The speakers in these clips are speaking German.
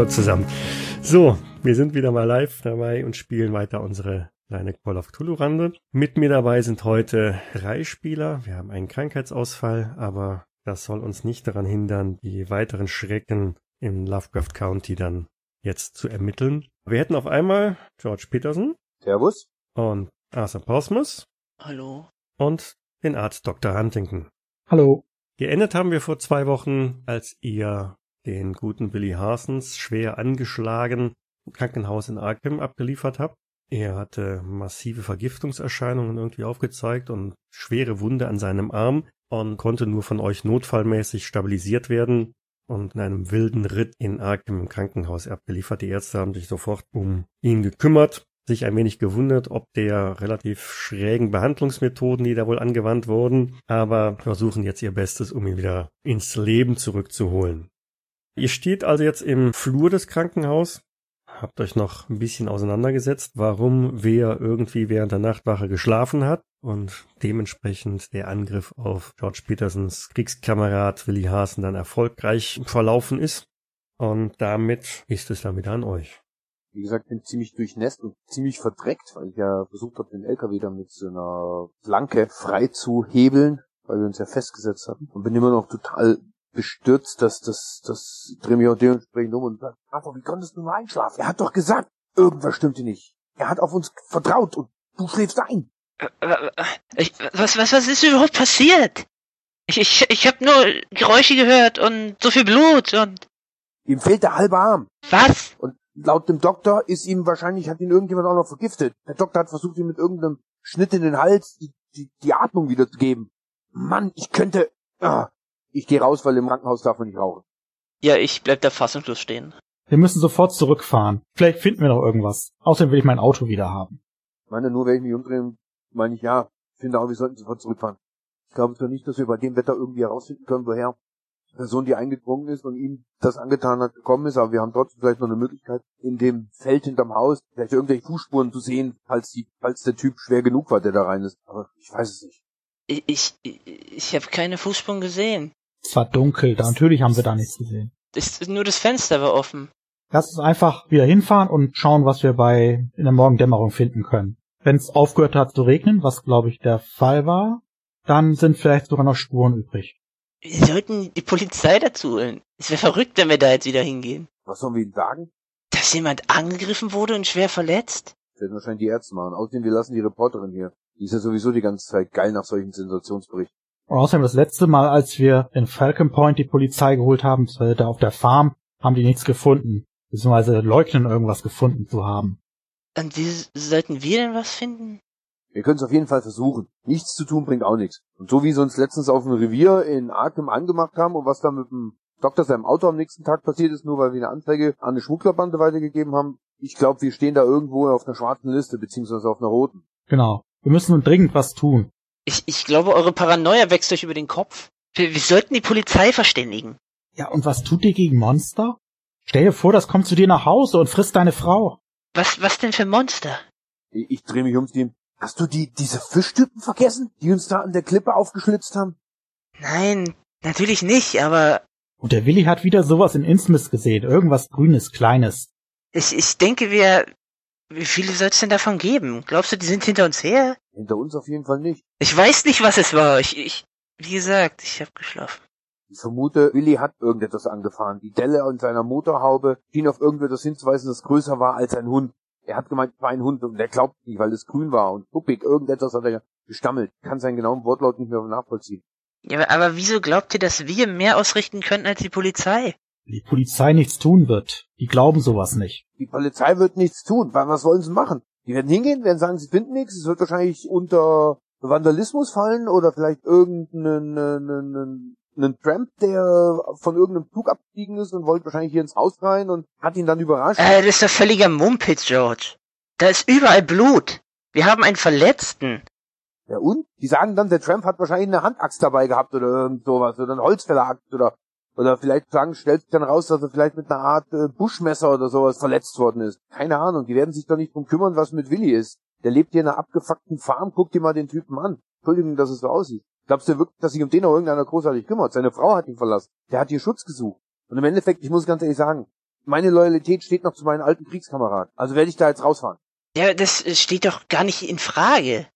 Hallo zusammen. So, wir sind wieder mal live dabei und spielen weiter unsere kleine Call of Cthulhu-Rande. Mit mir dabei sind heute drei Spieler. Wir haben einen Krankheitsausfall, aber das soll uns nicht daran hindern, die weiteren Schrecken im Lovecraft County dann jetzt zu ermitteln. Wir hätten auf einmal George Peterson. Servus. Und Arthur Pausmus. Hallo. Und den Arzt Dr. Huntington. Hallo. Geendet haben wir vor zwei Wochen, als ihr den guten Billy Harsons schwer angeschlagen im Krankenhaus in Arkham abgeliefert habt. Er hatte massive Vergiftungserscheinungen irgendwie aufgezeigt und schwere Wunde an seinem Arm und konnte nur von euch notfallmäßig stabilisiert werden und in einem wilden Ritt in Arkham im Krankenhaus abgeliefert. Die Ärzte haben sich sofort um ihn gekümmert, sich ein wenig gewundert, ob der relativ schrägen Behandlungsmethoden, die da wohl angewandt wurden, aber versuchen jetzt ihr Bestes, um ihn wieder ins Leben zurückzuholen. Ihr steht also jetzt im Flur des Krankenhauses, habt euch noch ein bisschen auseinandergesetzt, warum wer irgendwie während der Nachtwache geschlafen hat und dementsprechend der Angriff auf George Petersons Kriegskamerad Willi Hasen dann erfolgreich verlaufen ist. Und damit ist es dann wieder an euch. Wie gesagt, bin ziemlich durchnässt und ziemlich verdreckt, weil ich ja versucht habe, den LKW dann mit so einer Flanke frei zu hebeln, weil wir uns ja festgesetzt hatten. Und bin immer noch total bestürzt, dass das, das auch dementsprechend um und sage, aber wie konntest du nur einschlafen? Er hat doch gesagt, irgendwas stimmte nicht. Er hat auf uns vertraut und du schläfst ein. Ich, was, was, was ist überhaupt passiert? Ich, ich, ich habe nur Geräusche gehört und so viel Blut und... Ihm fehlt der halbe Arm. Was? Und laut dem Doktor ist ihm wahrscheinlich, hat ihn irgendjemand auch noch vergiftet. Der Doktor hat versucht, ihm mit irgendeinem Schnitt in den Hals die, die, die Atmung wieder zu geben. Mann, ich könnte... Ah, ich gehe raus, weil im Krankenhaus darf man nicht rauchen. Ja, ich bleib da fassungslos stehen. Wir müssen sofort zurückfahren. Vielleicht finden wir noch irgendwas. Außerdem will ich mein Auto wieder haben. Ich meine, nur wenn ich mich umdrehe, meine ich, ja, ich finde auch, wir sollten sofort zurückfahren. Ich glaube zwar nicht, dass wir bei dem Wetter irgendwie herausfinden können, woher die Person, die eingedrungen ist und ihm das angetan hat, gekommen ist, aber wir haben trotzdem vielleicht noch eine Möglichkeit, in dem Feld hinterm Haus vielleicht irgendwelche Fußspuren zu sehen, falls, die, falls der Typ schwer genug war, der da rein ist. Aber ich weiß es nicht. Ich, ich, ich habe keine Fußspuren gesehen. Es war dunkel, da natürlich haben wir da nichts gesehen. Das, nur das Fenster war offen. Lass uns einfach wieder hinfahren und schauen, was wir bei in der Morgendämmerung finden können. Wenn es aufgehört hat zu regnen, was glaube ich der Fall war, dann sind vielleicht sogar noch Spuren übrig. Wir sollten die Polizei dazu holen. Es wäre verrückt, wenn wir da jetzt wieder hingehen. Was sollen wir ihnen sagen? Dass jemand angegriffen wurde und schwer verletzt? Das werden wahrscheinlich die Ärzte machen. Außerdem, wir lassen die Reporterin hier. Die ist ja sowieso die ganze Zeit geil nach solchen Sensationsberichten. Und außerdem das letzte Mal, als wir in Falcon Point die Polizei geholt haben, da auf der Farm, haben die nichts gefunden. Beziehungsweise leugnen irgendwas gefunden zu haben. Und wie sollten wir denn was finden? Wir können es auf jeden Fall versuchen. Nichts zu tun bringt auch nichts. Und so wie sie uns letztens auf dem Revier in Arkham angemacht haben und was da mit dem Doktor seinem Auto am nächsten Tag passiert ist, nur weil wir eine Anzeige an eine Schmugglerbande weitergegeben haben, ich glaube, wir stehen da irgendwo auf einer schwarzen Liste, beziehungsweise auf einer roten. Genau. Wir müssen nun dringend was tun. Ich, ich glaube, eure Paranoia wächst euch über den Kopf. Wir, wir sollten die Polizei verständigen. Ja, und was tut ihr gegen Monster? Stell dir vor, das kommt zu dir nach Hause und frisst deine Frau. Was, was denn für Monster? Ich, ich drehe mich um zu ihm. Hast du die, diese Fischtypen vergessen, die uns da an der Klippe aufgeschlitzt haben? Nein, natürlich nicht, aber Und der Willi hat wieder sowas in Innsmouth gesehen. Irgendwas Grünes, Kleines. ich, ich denke, wir... Wie viele soll es denn davon geben? Glaubst du, die sind hinter uns her? Hinter uns auf jeden Fall nicht. Ich weiß nicht, was es war. Ich, ich, wie gesagt, ich habe geschlafen. Ich vermute, Willi hat irgendetwas angefahren. Die Delle an seiner Motorhaube schien auf irgendetwas hinzuweisen, das größer war als ein Hund. Er hat gemeint, es war ein Hund und er glaubt nicht, weil es grün war und puppig. Irgendetwas hat er gestammelt. Kann seinen genauen Wortlaut nicht mehr nachvollziehen. Ja, aber, wieso glaubt ihr, dass wir mehr ausrichten könnten als die Polizei? Die Polizei nichts tun wird. Die glauben sowas nicht. Die Polizei wird nichts tun. Wa- Was wollen sie machen? Die werden hingehen, werden sagen, sie finden nichts. Es wird wahrscheinlich unter Vandalismus fallen oder vielleicht irgendeinen einen, einen, einen Tramp, der von irgendeinem Zug abgestiegen ist und wollte wahrscheinlich hier ins Haus rein und hat ihn dann überrascht. Äh, das ist doch völliger Mumpitz, George. Da ist überall Blut. Wir haben einen Verletzten. Ja und? Die sagen dann, der Tramp hat wahrscheinlich eine Handaxt dabei gehabt oder irgend sowas oder eine Holzfälleraxt oder oder vielleicht sagen, stellt sich dann raus, dass er vielleicht mit einer Art äh, Buschmesser oder sowas verletzt worden ist. Keine Ahnung, die werden sich doch nicht drum kümmern, was mit Willi ist. Der lebt hier in einer abgefuckten Farm, guck dir mal den Typen an. Entschuldigung, dass es so aussieht. Glaubst du wirklich, dass sich um den noch irgendeiner großartig kümmert? Seine Frau hat ihn verlassen. Der hat hier Schutz gesucht. Und im Endeffekt, ich muss ganz ehrlich sagen, meine Loyalität steht noch zu meinen alten Kriegskameraden. Also werde ich da jetzt rausfahren. Ja, das steht doch gar nicht in Frage.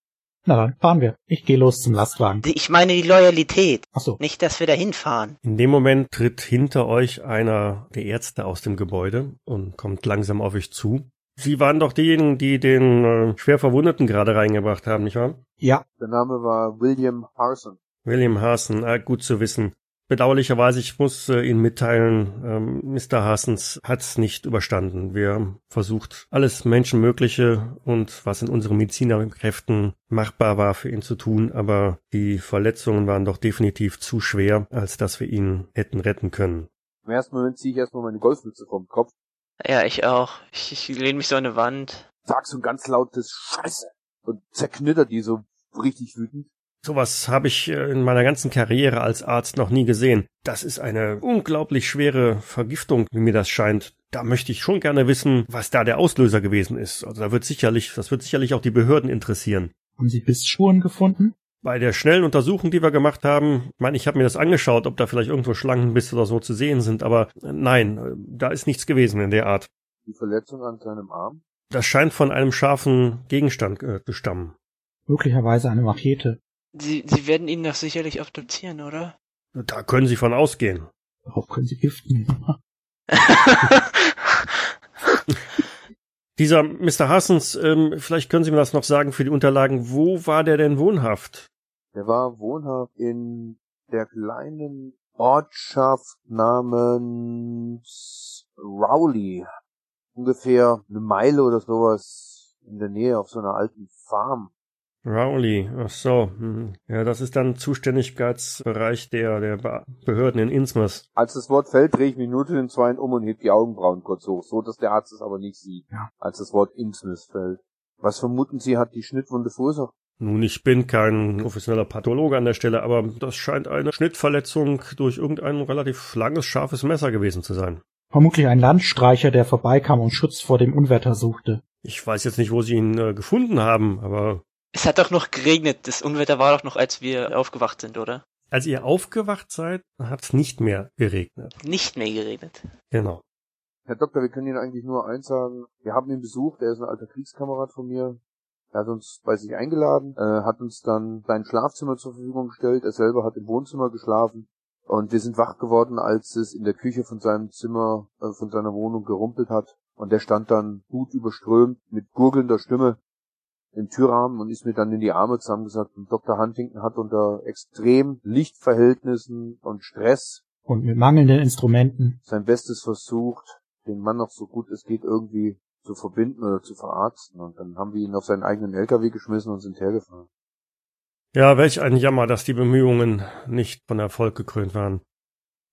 Na dann, fahren wir. Ich gehe los zum Lastwagen. Ich meine die Loyalität. Ach so. Nicht, dass wir da hinfahren. In dem Moment tritt hinter euch einer der Ärzte aus dem Gebäude und kommt langsam auf euch zu. Sie waren doch diejenigen, die den äh, schwer Verwundeten gerade reingebracht haben, nicht wahr? Ja, Der Name war William Harson. William Hasen, ah, gut zu wissen. Bedauerlicherweise, ich muss äh, Ihnen mitteilen, ähm, Mr. Hasens hat es nicht überstanden. Wir haben versucht, alles Menschenmögliche und was in unseren Medizinerkräften machbar war für ihn zu tun, aber die Verletzungen waren doch definitiv zu schwer, als dass wir ihn hätten retten können. Im ersten Moment ziehe ich erstmal meine Golfmütze vom Kopf, Ja, ich auch. Ich, ich lehne mich so an eine Wand. sag so ein ganz lautes Scheiße und zerknitter die so richtig wütend. Sowas habe ich äh, in meiner ganzen Karriere als Arzt noch nie gesehen. Das ist eine unglaublich schwere Vergiftung, wie mir das scheint. Da möchte ich schon gerne wissen, was da der Auslöser gewesen ist. Also da wird sicherlich, das wird sicherlich auch die Behörden interessieren. haben Sie Bissspuren gefunden? Bei der schnellen Untersuchung, die wir gemacht haben, ich meine, ich habe mir das angeschaut, ob da vielleicht irgendwo Schlangenbisse oder so zu sehen sind, aber äh, nein, äh, da ist nichts gewesen in der Art. Die Verletzung an seinem Arm. Das scheint von einem scharfen Gegenstand äh, zu stammen. Möglicherweise eine Machete. Sie, Sie werden ihn doch sicherlich obduzieren, oder? Da können Sie von ausgehen. Darauf können Sie Gift nehmen. Dieser Mr. Hassens, ähm, vielleicht können Sie mir das noch sagen für die Unterlagen. Wo war der denn wohnhaft? Der war wohnhaft in der kleinen Ortschaft namens Rowley. Ungefähr eine Meile oder sowas in der Nähe auf so einer alten Farm. Rowley, ach so. hm. Ja, das ist dann Zuständigkeitsbereich der, der Be- Behörden in Innsmouth. Als das Wort fällt, drehe ich mich nur zu den Zweien um und heb die Augenbrauen kurz hoch, so dass der Arzt es aber nicht sieht, Ja. als das Wort Innsmouth fällt. Was vermuten Sie, hat die Schnittwunde verursacht? Nun, ich bin kein professioneller Pathologe an der Stelle, aber das scheint eine Schnittverletzung durch irgendein relativ langes, scharfes Messer gewesen zu sein. Vermutlich ein Landstreicher, der vorbeikam und Schutz vor dem Unwetter suchte. Ich weiß jetzt nicht, wo Sie ihn äh, gefunden haben, aber Es hat doch noch geregnet. Das Unwetter war doch noch, als wir aufgewacht sind, oder? als ihr aufgewacht seid, hat es nicht mehr geregnet. Nicht mehr geregnet. Genau. Herr Doktor, wir können Ihnen eigentlich nur eins sagen. Wir haben ihn besucht, er ist ein alter Kriegskamerad von mir. Er hat uns bei sich eingeladen, äh, hat uns dann sein Schlafzimmer zur Verfügung gestellt. Er selber hat im Wohnzimmer geschlafen. Und wir sind wach geworden, als es in der Küche von seinem Zimmer, äh, von seiner Wohnung gerumpelt hat. Und der stand dann gut überströmt mit gurgelnder Stimme im Türrahmen und ist mir dann in die Arme zusammengesagt. Und Dr. Huntington hat unter extrem Lichtverhältnissen und Stress Und mit mangelnden Instrumenten. sein Bestes versucht, den Mann noch so gut es geht irgendwie zu verbinden oder zu verarzten. Und dann haben wir ihn auf seinen eigenen LKW geschmissen und sind hergefahren. Ja, welch ein Jammer, dass die Bemühungen nicht von Erfolg gekrönt waren.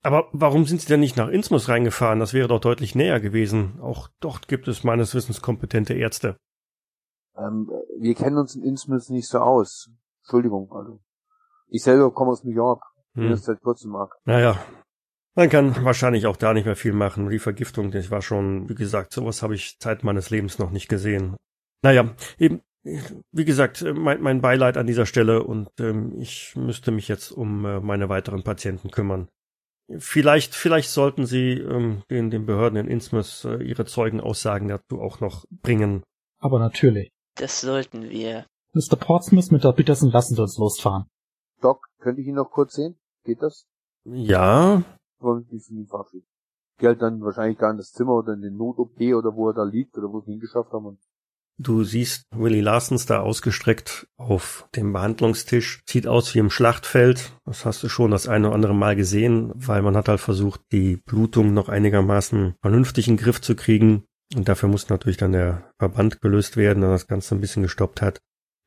Aber warum sind Sie denn nicht nach Innsmouth reingefahren? Das wäre doch deutlich näher gewesen. Auch dort gibt es meines Wissens kompetente Ärzte. Ähm, wir kennen uns in Innsmouth nicht so aus. Entschuldigung, also. Ich selber komme aus New York. Bin Hm. jetzt seit kurzem mag. Naja, man kann wahrscheinlich auch da nicht mehr viel machen. Die Vergiftung, das war schon, wie gesagt, sowas habe ich Zeit meines Lebens noch nicht gesehen. Naja, eben, wie gesagt, mein, mein Beileid an dieser Stelle und ähm, ich müsste mich jetzt um äh, meine weiteren Patienten kümmern. Vielleicht, vielleicht sollten Sie ähm, den, den Behörden in Innsmouth äh, Ihre Zeugenaussagen dazu auch noch bringen. Aber natürlich. Das sollten wir. Mr. Portsmouth mit der Peterson lassen Sie uns losfahren. Doc, könnte ich ihn noch kurz sehen? Geht das? Ja, Wollen Sie von ihm verabschieden? Geh halt dann wahrscheinlich da in das Zimmer oder in den Not-OP oder wo er da liegt oder wo wir ihn hingeschafft haben. Und Du siehst Willie Larsens da ausgestreckt auf dem Behandlungstisch. Sieht aus wie im Schlachtfeld. Das hast du schon das eine oder andere Mal gesehen, weil man hat halt versucht, die Blutung noch einigermaßen vernünftig in den Griff zu kriegen. Und dafür muss natürlich dann der Verband gelöst werden, der das Ganze ein bisschen gestoppt hat.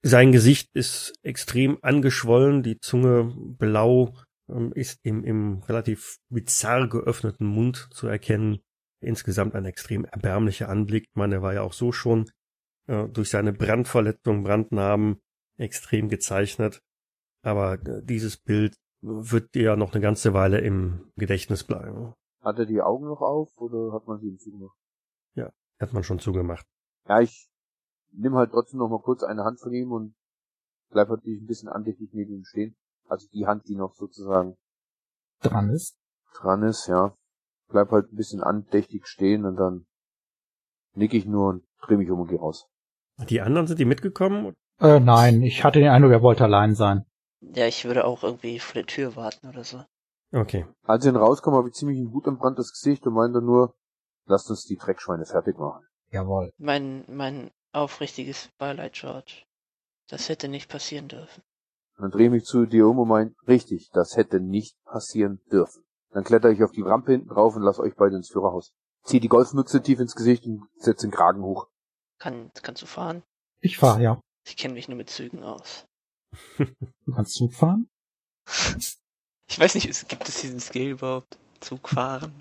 Sein Gesicht ist extrem angeschwollen, die Zunge blau, ähm, ist im, im relativ bizarr geöffneten Mund zu erkennen. Insgesamt ein extrem erbärmlicher Anblick. Ich meine, er war ja auch so schon äh, durch seine Brandverletzung, Brandnarben extrem gezeichnet. Aber äh, dieses Bild wird dir ja noch eine ganze Weile im Gedächtnis bleiben. hat er die Augen noch auf oder hat man sie ihm zugemacht? Hat man schon zugemacht. Ja, ich nimm halt trotzdem noch mal kurz eine Hand von ihm und bleib natürlich ein bisschen andächtig neben ihm stehen. Also die Hand, die noch sozusagen Dran ist. dran ist, ja. bleib halt ein bisschen andächtig stehen und dann nick ich nur und dreh mich um und geh raus. Die anderen sind die mitgekommen? Äh, nein, ich hatte den Eindruck, er wollte allein sein. Ja, ich würde auch irgendwie vor der Tür warten oder so. Okay. Als ich dann rauskomme, habe ich ziemlich ein wutentbranntes Gesicht und meinte nur, lasst uns die Dreckschweine fertig machen. Jawohl. Mein, mein aufrichtiges Beileid, George. Das hätte nicht passieren dürfen. Dann drehe ich mich zu dir um und mein, richtig, das hätte nicht passieren dürfen. Dann kletter ich auf die Rampe hinten drauf und lass euch beide ins Führerhaus. Zieh die Golfmütze tief ins Gesicht und setz den Kragen hoch. Kann, kannst du fahren? Ich fahre, ja. Ich kenne mich nur mit Zügen aus. Du kannst Zug fahren? Ich weiß nicht, gibt es diesen Skill überhaupt? Zug fahren?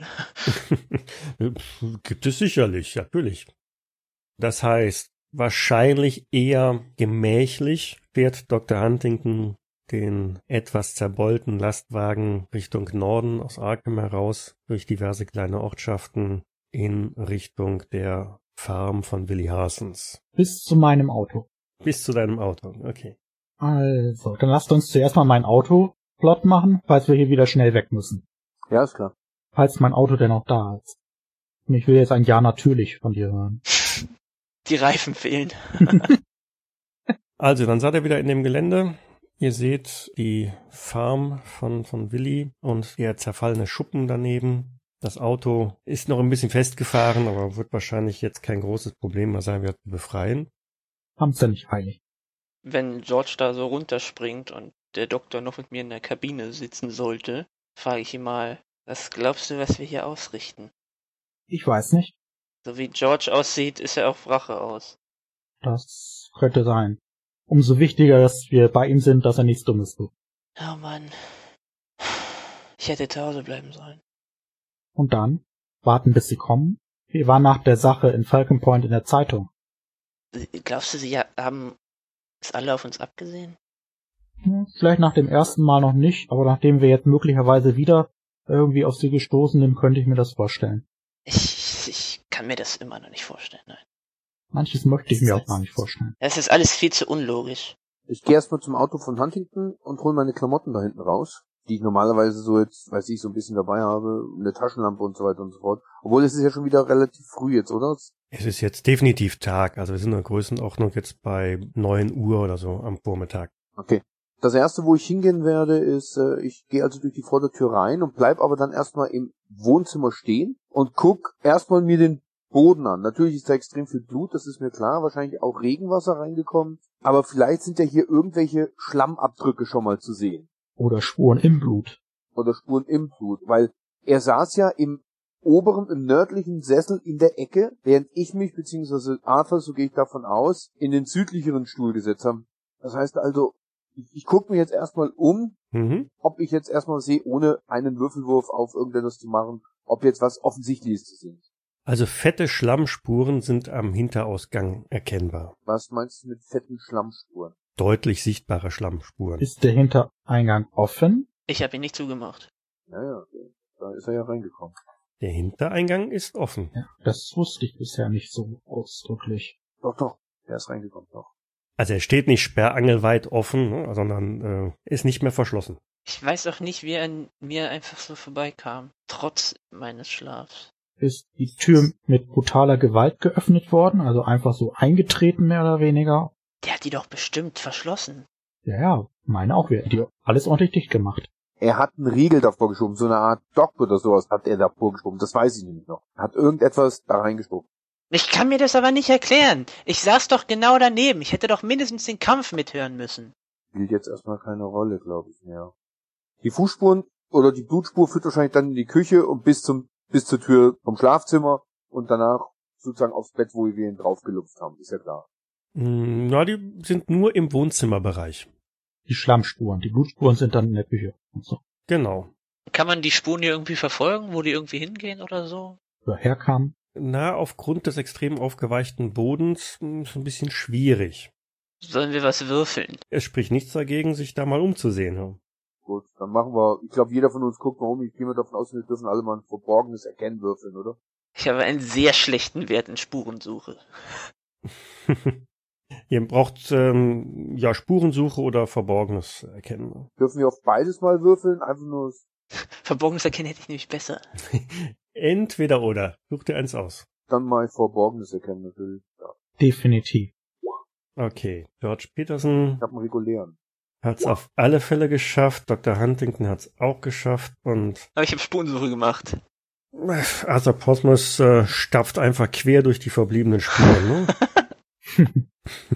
Gibt es sicherlich, natürlich. Das heißt, wahrscheinlich eher gemächlich fährt Dr. Huntington den etwas zerbeulten Lastwagen Richtung Norden aus Arkham heraus durch diverse kleine Ortschaften in Richtung der Farm von Willie Harsons. Bis zu meinem Auto. Bis zu deinem Auto, okay. Also, dann lasst uns zuerst mal mein Auto flott machen, falls wir hier wieder schnell weg müssen. Ja, ist klar. Falls mein Auto denn noch da ist. Und ich will jetzt ein Ja natürlich von dir hören. Die Reifen fehlen. Also, dann seid ihr wieder in dem Gelände. Ihr seht die Farm von, von Willi und der zerfallene Schuppen daneben. Das Auto ist noch ein bisschen festgefahren, aber wird wahrscheinlich jetzt kein großes Problem mehr sein, wieder zu befreien. Haben's ja nicht eilig. Wenn George da so runterspringt und der Doktor noch mit mir in der Kabine sitzen sollte, frage ich ihn mal, was glaubst du, was wir hier ausrichten? Ich weiß nicht. So wie George aussieht, ist er auf Rache aus. Das könnte sein. Umso wichtiger, dass wir bei ihm sind, dass er nichts Dummes tut. Oh Mann. Ich hätte zu Hause bleiben sollen. Und dann? Warten, bis sie kommen? Wir waren nach der Sache in Falcon Point in der Zeitung. Glaubst du, sie ha- haben es alle auf uns abgesehen? Hm, Vielleicht nach dem ersten Mal noch nicht, aber nachdem wir jetzt möglicherweise wieder irgendwie auf sie gestoßen sind, könnte ich mir das vorstellen. Ich, ich kann mir das immer noch nicht vorstellen, nein. Manches möchte ich mir auch gar nicht vorstellen. Das ist alles viel zu unlogisch. Ich gehe erstmal zum Auto von Huntington und hole meine Klamotten da hinten raus, die ich normalerweise so jetzt, weiß ich, so ein bisschen dabei habe, eine Taschenlampe und so weiter und so fort. Obwohl es ist ja schon wieder relativ früh jetzt, oder? Es ist jetzt definitiv Tag, also wir sind in der Größenordnung jetzt bei 9 Uhr oder so am Vormittag. Okay. Das erste, wo ich hingehen werde, ist, äh, ich gehe also durch die Vordertür rein und bleib aber dann erstmal im Wohnzimmer stehen und guck erstmal mir den Boden an. Natürlich ist da extrem viel Blut, das ist mir klar, wahrscheinlich auch Regenwasser reingekommen, aber vielleicht sind ja hier irgendwelche Schlammabdrücke schon mal zu sehen Oder Spuren im Blut. oder Spuren im Blut, weil er saß ja im oberen, im nördlichen Sessel in der Ecke, während ich mich, beziehungsweise Arthur, so gehe ich davon aus, in den südlicheren Stuhl gesetzt habe. Das heißt also, ich, ich gucke mir jetzt erstmal um, Mhm. ob ich jetzt erstmal sehe, ohne einen Würfelwurf auf irgendetwas zu machen, ob jetzt was Offensichtliches zu sehen ist. Also fette Schlammspuren sind am Hinterausgang erkennbar. Was meinst du mit fetten Schlammspuren? Deutlich sichtbare Schlammspuren. Ist der Hintereingang offen? Ich habe ihn nicht zugemacht. Ja, ja, okay. da ist er ja reingekommen. Der Hintereingang ist offen. Ja, das wusste ich bisher nicht so ausdrücklich. Doch, doch, er ist reingekommen, doch. Also er steht nicht sperrangelweit offen, ne, sondern äh, ist nicht mehr verschlossen. Ich weiß auch nicht, wie er an mir einfach so vorbeikam. Trotz meines Schlafs. Ist die Tür mit brutaler Gewalt geöffnet worden, also einfach so eingetreten mehr oder weniger? Der hat die doch bestimmt verschlossen. Ja, ja, meine auch. Wir hätten die alles ordentlich dicht gemacht. Er hat einen Riegel davor geschoben, so eine Art Dock oder sowas hat er davor geschoben, das weiß ich nämlich noch. Er hat irgendetwas da reingeschoben. Ich kann mir das aber nicht erklären. Ich saß doch genau daneben. Ich hätte doch mindestens den Kampf mithören müssen. Spielt jetzt erstmal keine Rolle, glaube ich, mehr. Die Fußspuren oder die Blutspur führt wahrscheinlich dann in die Küche und bis zum, bis zur Tür vom Schlafzimmer und danach sozusagen aufs Bett, wo wir ihn draufgelupft haben, ist ja klar. Mm, Na, die sind nur im Wohnzimmerbereich. Die Schlammspuren, die Blutspuren sind dann in der Küche. Und so. Genau. Kann man die Spuren hier irgendwie verfolgen, wo die irgendwie hingehen oder so? Wo er herkam. Na, aufgrund des extrem aufgeweichten Bodens mh, ist ein bisschen schwierig. Sollen wir was würfeln? Es spricht nichts dagegen, sich da mal umzusehen. ja. Gut, dann machen wir, ich glaube, jeder von uns guckt mal um, ich gehe mal davon aus, wir dürfen alle mal ein verborgenes Erkennen würfeln, oder? Ich habe einen sehr schlechten Wert in Spurensuche. Ihr braucht ähm, ja Spurensuche oder Verborgenes erkennen. Dürfen wir auf beides mal würfeln, einfach nur, Verborgenes Erkennen hätte ich nämlich besser. Entweder oder. Such dir eins aus. Dann mal Verborgenes erkennen natürlich. Ja. Definitiv. Okay, George Peterson Ich habe einen regulären. hat's auf alle Fälle geschafft. Dr. Huntington hat's auch geschafft. Und Aber ich habe Spurensuche gemacht. Arthur Portsmouth äh, stapft einfach quer durch die verbliebenen Spuren. Ne?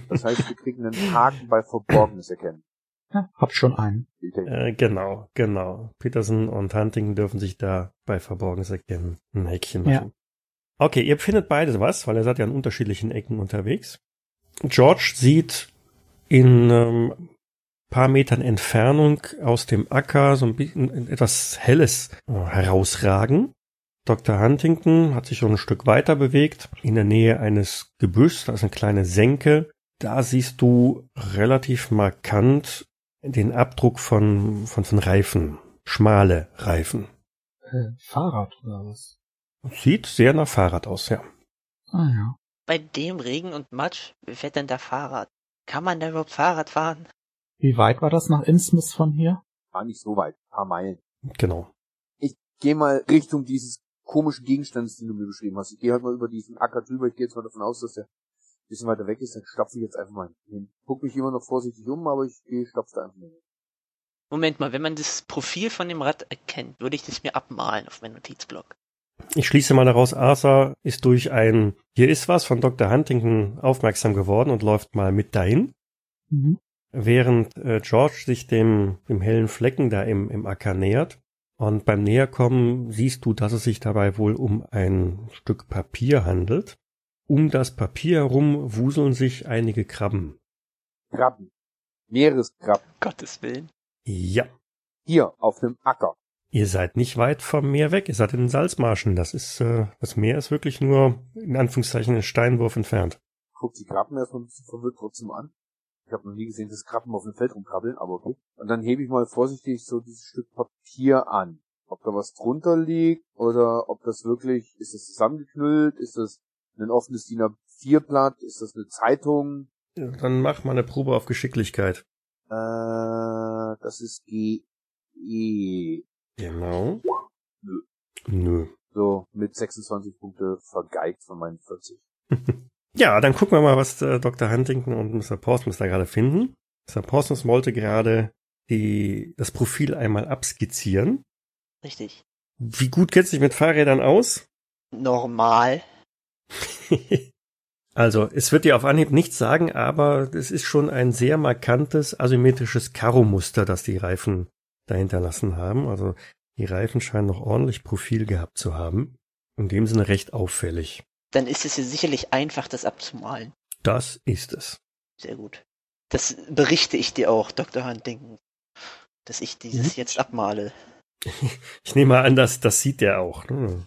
Das heißt, wir kriegen einen Haken bei Verborgenes erkennen. Ja, hab schon einen. Äh, genau, genau. Peterson und Huntington dürfen sich da bei Verborgenes erkennen ein Häkchen machen. Ja. Okay, ihr findet beide was, weil ihr seid ja an unterschiedlichen Ecken unterwegs. George sieht in ähm, paar Metern Entfernung aus dem Acker so ein bisschen etwas Helles äh, herausragen. Dr. Huntington hat sich schon ein Stück weiter bewegt, in der Nähe eines Gebüschs, da ist eine kleine Senke. Da siehst du relativ markant den Abdruck von, von, von Reifen, schmale Reifen. Äh, Fahrrad oder was? Sieht sehr nach Fahrrad aus, ja. Ah ja. Bei dem Regen und Matsch, wie fährt denn da Fahrrad? Kann man da überhaupt Fahrrad fahren? Wie weit war das nach Innsmouth von hier? War nicht so weit. Ein paar Meilen. Genau. Ich gehe mal Richtung dieses komischen Gegenstandes, den du mir beschrieben hast. Ich gehe halt mal über diesen Acker drüber. Ich gehe jetzt mal davon aus, dass der bisschen weiter weg ist. Dann stapfe ich jetzt einfach mal hin. Guck mich immer noch vorsichtig um, aber ich gehe, stapfe da einfach mal hin. Moment mal, wenn man das Profil von dem Rad erkennt, würde ich das mir abmalen auf meinen Notizblock. Ich schließe mal daraus, Arthur ist durch ein Hier ist was von Dr. Huntington aufmerksam geworden und läuft mal mit dahin, Mhm. während äh, George sich dem, dem hellen Flecken da im, im Acker nähert. Und beim Näherkommen siehst du, dass es sich dabei wohl um ein Stück Papier handelt. Um das Papier herum wuseln sich einige Krabben. Krabben. Meereskrabben. Gottes Willen. Ja, Hier, auf dem Acker. ihr seid nicht weit vom Meer weg, ihr seid in den Salzmarschen. Das ist, äh, das Meer ist wirklich nur in Anführungszeichen einen Steinwurf entfernt. Guck die Krabben erstmal ein bisschen verwirrt trotzdem an. Ich habe noch nie gesehen, dass Krabben auf dem Feld rumkrabbeln, aber okay. Und dann hebe ich mal vorsichtig so dieses Stück Papier an. Ob da was drunter liegt oder ob das wirklich, ist das zusammengeknüllt, ist das ein offenes DIN A4-Blatt, ist das eine Zeitung, Ja, Dann mach mal eine Probe auf Geschicklichkeit. äh, das ist GE. Genau. Nö. Nö. So, mit 26 Punkte vergeigt von meinen 40. Ja, dann gucken wir mal, was äh, Dr. Huntington und Mr. Portsmouth da gerade finden. Mr. Portsmouth wollte gerade die, das Profil einmal abskizzieren. Richtig. Wie gut kennst du dich mit Fahrrädern aus? Normal. also, es wird dir auf Anhieb nichts sagen, aber es ist schon ein sehr markantes asymmetrisches Karo-Muster, das die Reifen dahinterlassen haben. Also, die Reifen scheinen noch ordentlich Profil gehabt zu haben. In dem Sinne recht auffällig. Dann ist es ja sicherlich einfach, das abzumalen. Das ist es. Sehr gut. Das berichte ich dir auch, Dr. Huntington, dass ich dieses Mhm. jetzt abmale. Ich nehme mal an, dass das sieht er auch. Ne?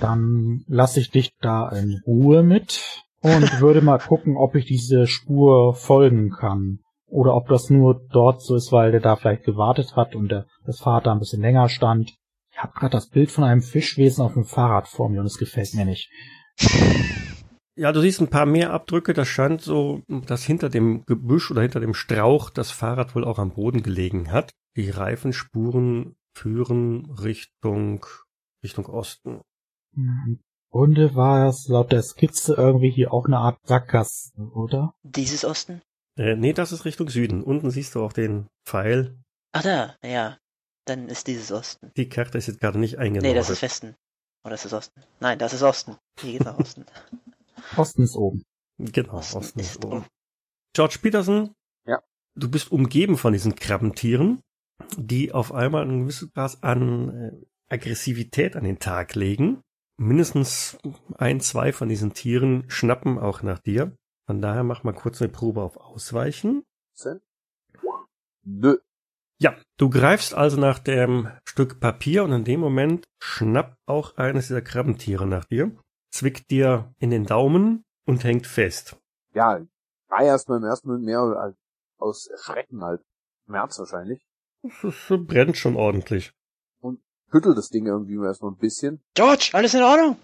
Dann lasse ich dich da in Ruhe mit und würde mal gucken, ob ich diese Spur folgen kann. Oder ob das nur dort so ist, weil der da vielleicht gewartet hat und der, das Fahrrad da ein bisschen länger stand. Ich habe gerade das Bild von einem Fischwesen auf dem Fahrrad vor mir und es gefällt mir nicht. Ja, du siehst ein paar mehr Abdrücke. Das scheint so, dass hinter dem Gebüsch oder hinter dem Strauch das Fahrrad wohl auch am Boden gelegen hat. Die Reifenspuren führen Richtung, Richtung Osten. Im Grunde war es laut der Skizze irgendwie hier auch eine Art Sackgasse, oder? Dieses Osten? Äh, nee, das ist Richtung Süden. Unten siehst du auch den Pfeil. Ach da, ja. Dann ist dieses Osten. Die Karte ist jetzt gerade nicht eingenommen. Nee, das ist Westen. Oder ist es Osten? Nein, das ist Osten. Hier geht's nach Osten. Osten ist oben. Genau, Osten Osten ist ist oben. um. George Peterson. Ja. Du bist umgeben von diesen Krabbentieren, die auf einmal ein gewisses Maß an äh, Aggressivität an den Tag legen. Mindestens ein, zwei von diesen Tieren schnappen auch nach dir. Von daher mach mal kurz eine Probe auf Ausweichen. Ja, du greifst also nach dem Stück Papier und in dem Moment schnappt auch eines dieser Krabbentiere nach dir, zwickt dir in den Daumen und hängt fest. Ja, war erstmal im ersten Moment mehr aus Erschrecken halt. Schmerz wahrscheinlich. Das das brennt schon ordentlich. Schüttelt das Ding irgendwie erstmal ein bisschen. George, alles in Ordnung?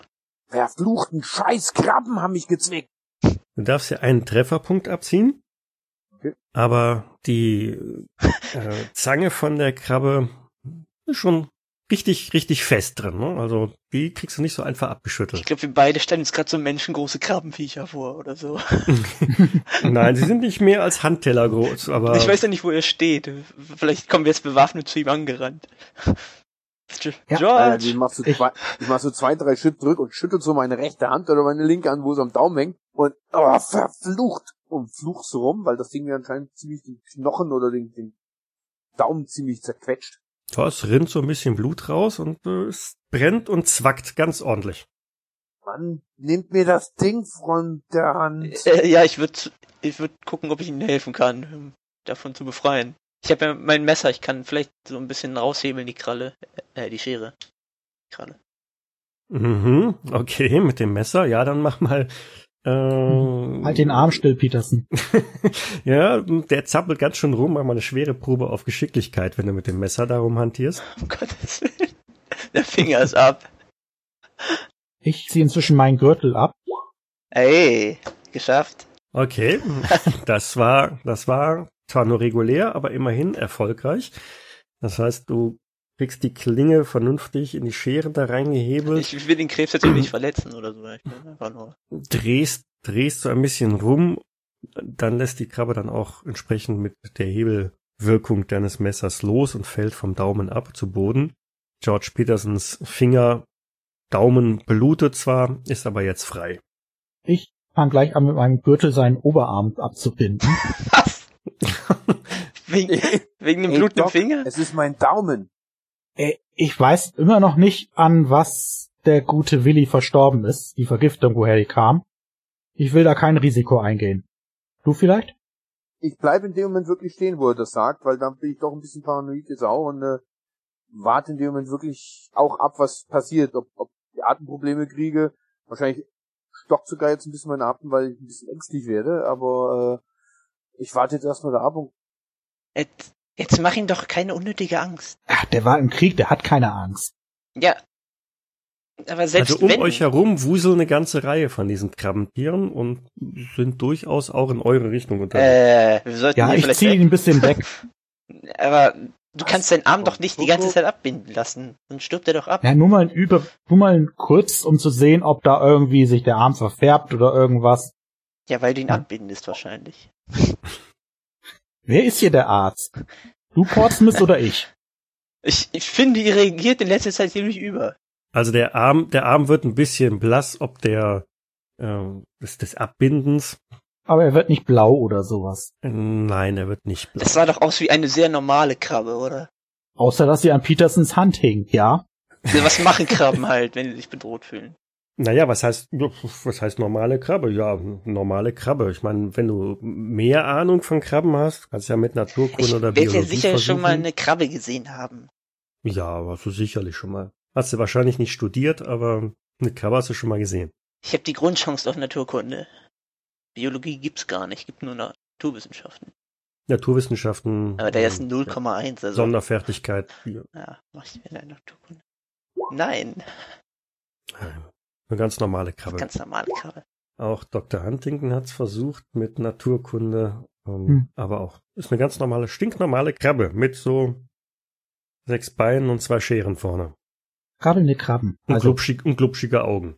Verfluchten Scheiß Krabben haben mich gezwickt. Du darfst ja einen Trefferpunkt abziehen, Okay. aber die äh, Zange von der Krabbe ist schon richtig, richtig fest drin. Ne? Also die kriegst du nicht so einfach abgeschüttelt. Ich glaube, wir beide stellen uns gerade so menschengroße Krabbenviecher vor oder so. Nein, sie sind nicht mehr als Handteller groß, aber. Ich weiß ja nicht, wo er steht. Vielleicht kommen wir jetzt bewaffnet zu ihm angerannt. Ja, George! Äh, ich mach so Ich- zwei, ich mach so zwei, drei Schritt zurück und schüttel so meine rechte Hand oder meine linke Hand, wo es am Daumen hängt und oh, verflucht und fluch so rum, weil das Ding mir anscheinend ziemlich den Knochen oder den, den Daumen ziemlich zerquetscht. Ja, es rinnt so ein bisschen Blut raus und äh, es brennt und zwackt ganz ordentlich. Mann, nimmt mir das Ding von der Hand. Äh, ja, ich würde ich würd gucken, ob ich Ihnen helfen kann, davon zu befreien. Ich habe ja mein Messer, ich kann vielleicht so ein bisschen raushebeln, die Kralle. Äh, die Schere. Kralle. Mhm, okay, mit dem Messer. Ja, dann mach mal. Äh, Halt den Arm still, Peterson. ja, der zappelt ganz schön rum. Mach mal eine schwere Probe auf Geschicklichkeit, wenn du mit dem Messer darum hantierst. Um Gottes Willen. Der Finger ist ab. Ich ziehe inzwischen meinen Gürtel ab. Ey, geschafft. Okay, das war, das war zwar nur regulär, aber immerhin erfolgreich. Das heißt, du kriegst die Klinge vernünftig in die Schere da reingehebelt, Ich will den Krebs jetzt nicht verletzen oder so. Ich will einfach nur. drehst, drehst so ein bisschen rum, dann lässt die Krabbe dann auch entsprechend mit der Hebelwirkung deines Messers los und fällt vom Daumen ab zu Boden. George Petersons Finger, Daumen blutet zwar, ist aber jetzt frei. Ich fange gleich an, mit meinem Gürtel seinen Oberarm abzubinden. Was? Wegen, wegen dem Ey, Blut im Doc, Finger? Es ist mein Daumen. Äh, Ich weiß immer noch nicht, an was der gute Willi verstorben ist, die Vergiftung, woher die kam. Ich will da kein Risiko eingehen. Du vielleicht? Ich bleibe in dem Moment wirklich stehen, wo er das sagt, weil dann bin ich doch ein bisschen paranoid jetzt auch und äh, warte in dem Moment wirklich auch ab, was passiert. Ob, ob ich Atemprobleme kriege. Wahrscheinlich stockt sogar jetzt ein bisschen mein Atem, weil ich ein bisschen ängstlich werde, aber äh, ich warte jetzt erstmal da ab und Jetzt, jetzt mach ihm doch keine unnötige Angst. Ach, der war im Krieg, der hat keine Angst. Ja. Aber selbst also um wenn. euch herum wuseln eine ganze Reihe von diesen Krabbentieren und sind durchaus auch in eure Richtung unterwegs. äh, wir sollten Ja, ich ziehe ihn ein bisschen weg. Aber du Was? kannst deinen Arm doch nicht die ganze Zeit abbinden lassen. Dann stirbt er doch ab. Ja, nur mal ein über, nur mal ein kurz, um zu sehen, ob da irgendwie sich der Arm verfärbt oder irgendwas. Ja, weil du ihn Ja. abbindest wahrscheinlich. Wer ist hier der Arzt? Du Portsmouth oder ich? Ich, ich finde, ihr reagiert in letzter Zeit ziemlich über. Also der Arm, der Arm wird ein bisschen blass, ob der äh, des, des Abbindens. Aber er wird nicht blau oder sowas. Nein, er wird nicht blass. Das sah doch aus wie eine sehr normale Krabbe, oder? Außer, dass sie an Petersens Hand hing, ja? Was machen Krabben halt, wenn sie sich bedroht fühlen? Naja, was heißt, was heißt normale Krabbe? Ja, normale Krabbe. Ich meine, wenn du mehr Ahnung von Krabben hast, kannst du ja mit Naturkunde Ich oder werde ja Biologie sicher versuchen. schon mal eine Krabbe gesehen haben. Ja, aber hast du sicherlich schon mal. Hast du wahrscheinlich nicht studiert, aber eine Krabbe hast du schon mal gesehen. Ich habe die Grundchance auf Naturkunde. Biologie gibt's gar nicht, gibt nur Naturwissenschaften. Naturwissenschaften. Aber der ist ähm, 0,1, also. Sonderfertigkeit. Ja, Ja, mach ich mir eine Naturkunde. Nein, eine ganz normale Krabbe. ganz normale Krabbe. Auch Dr. Huntington hat's versucht mit Naturkunde, ähm, Hm. aber auch ist eine ganz normale, stinknormale Krabbe mit so sechs Beinen und zwei Scheren vorne Krabbelnde Krabben. und, Also, glubschig, und glubschige Augen.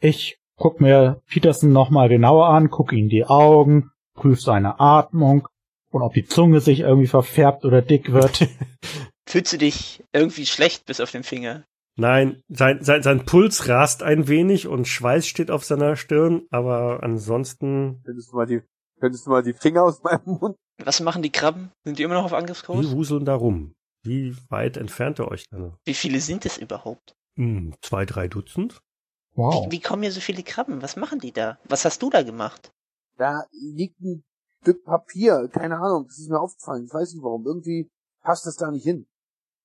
ich guck mir Peterson nochmal genauer an, guck ihn die Augen, prüf seine Atmung und ob die Zunge sich irgendwie verfärbt oder dick wird. Fühlst du dich irgendwie schlecht bis auf den Finger? Nein, sein, sein, sein Puls rast ein wenig und Schweiß steht auf seiner Stirn, aber ansonsten, könntest du mal die, könntest du mal die Finger aus meinem Mund. Was machen die Krabben? Sind die immer noch auf die Angriffskurs? wuseln da rum. Wie weit entfernt ihr euch dann? Wie viele sind es überhaupt? Hm, zwei, drei Dutzend? Wow. Wie, wie kommen hier so viele Krabben? Was machen die da? Was hast du da gemacht? Da liegt ein Stück Papier, keine Ahnung, das ist mir aufgefallen, ich weiß nicht warum, irgendwie passt das da nicht hin.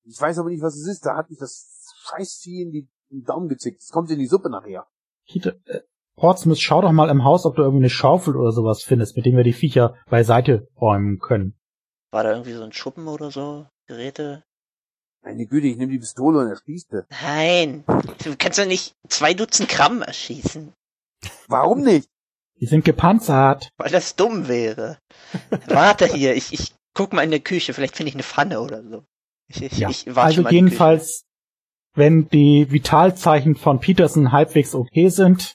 Ich weiß aber nicht, was es ist, da hat mich das Scheißvieh in, die, in den Daumen gezickt, es kommt in die Suppe nachher. Peter, äh, Portsmouth, schau doch mal im Haus, ob du irgendwie eine Schaufel oder sowas findest, mit dem wir die Viecher beiseite räumen können. War da irgendwie so ein Schuppen oder so? Geräte? Meine Güte, ich nehme die Pistole und erschieße. Nein. Du kannst doch nicht zwei Dutzend Krabben erschießen, Warum nicht? Die sind gepanzert. weil das dumm wäre. Warte hier, ich, ich guck mal in der Küche, vielleicht finde ich eine Pfanne oder so. Ich, ich, Ja, ich warte also jedenfalls wenn die Vitalzeichen von Peterson halbwegs okay sind,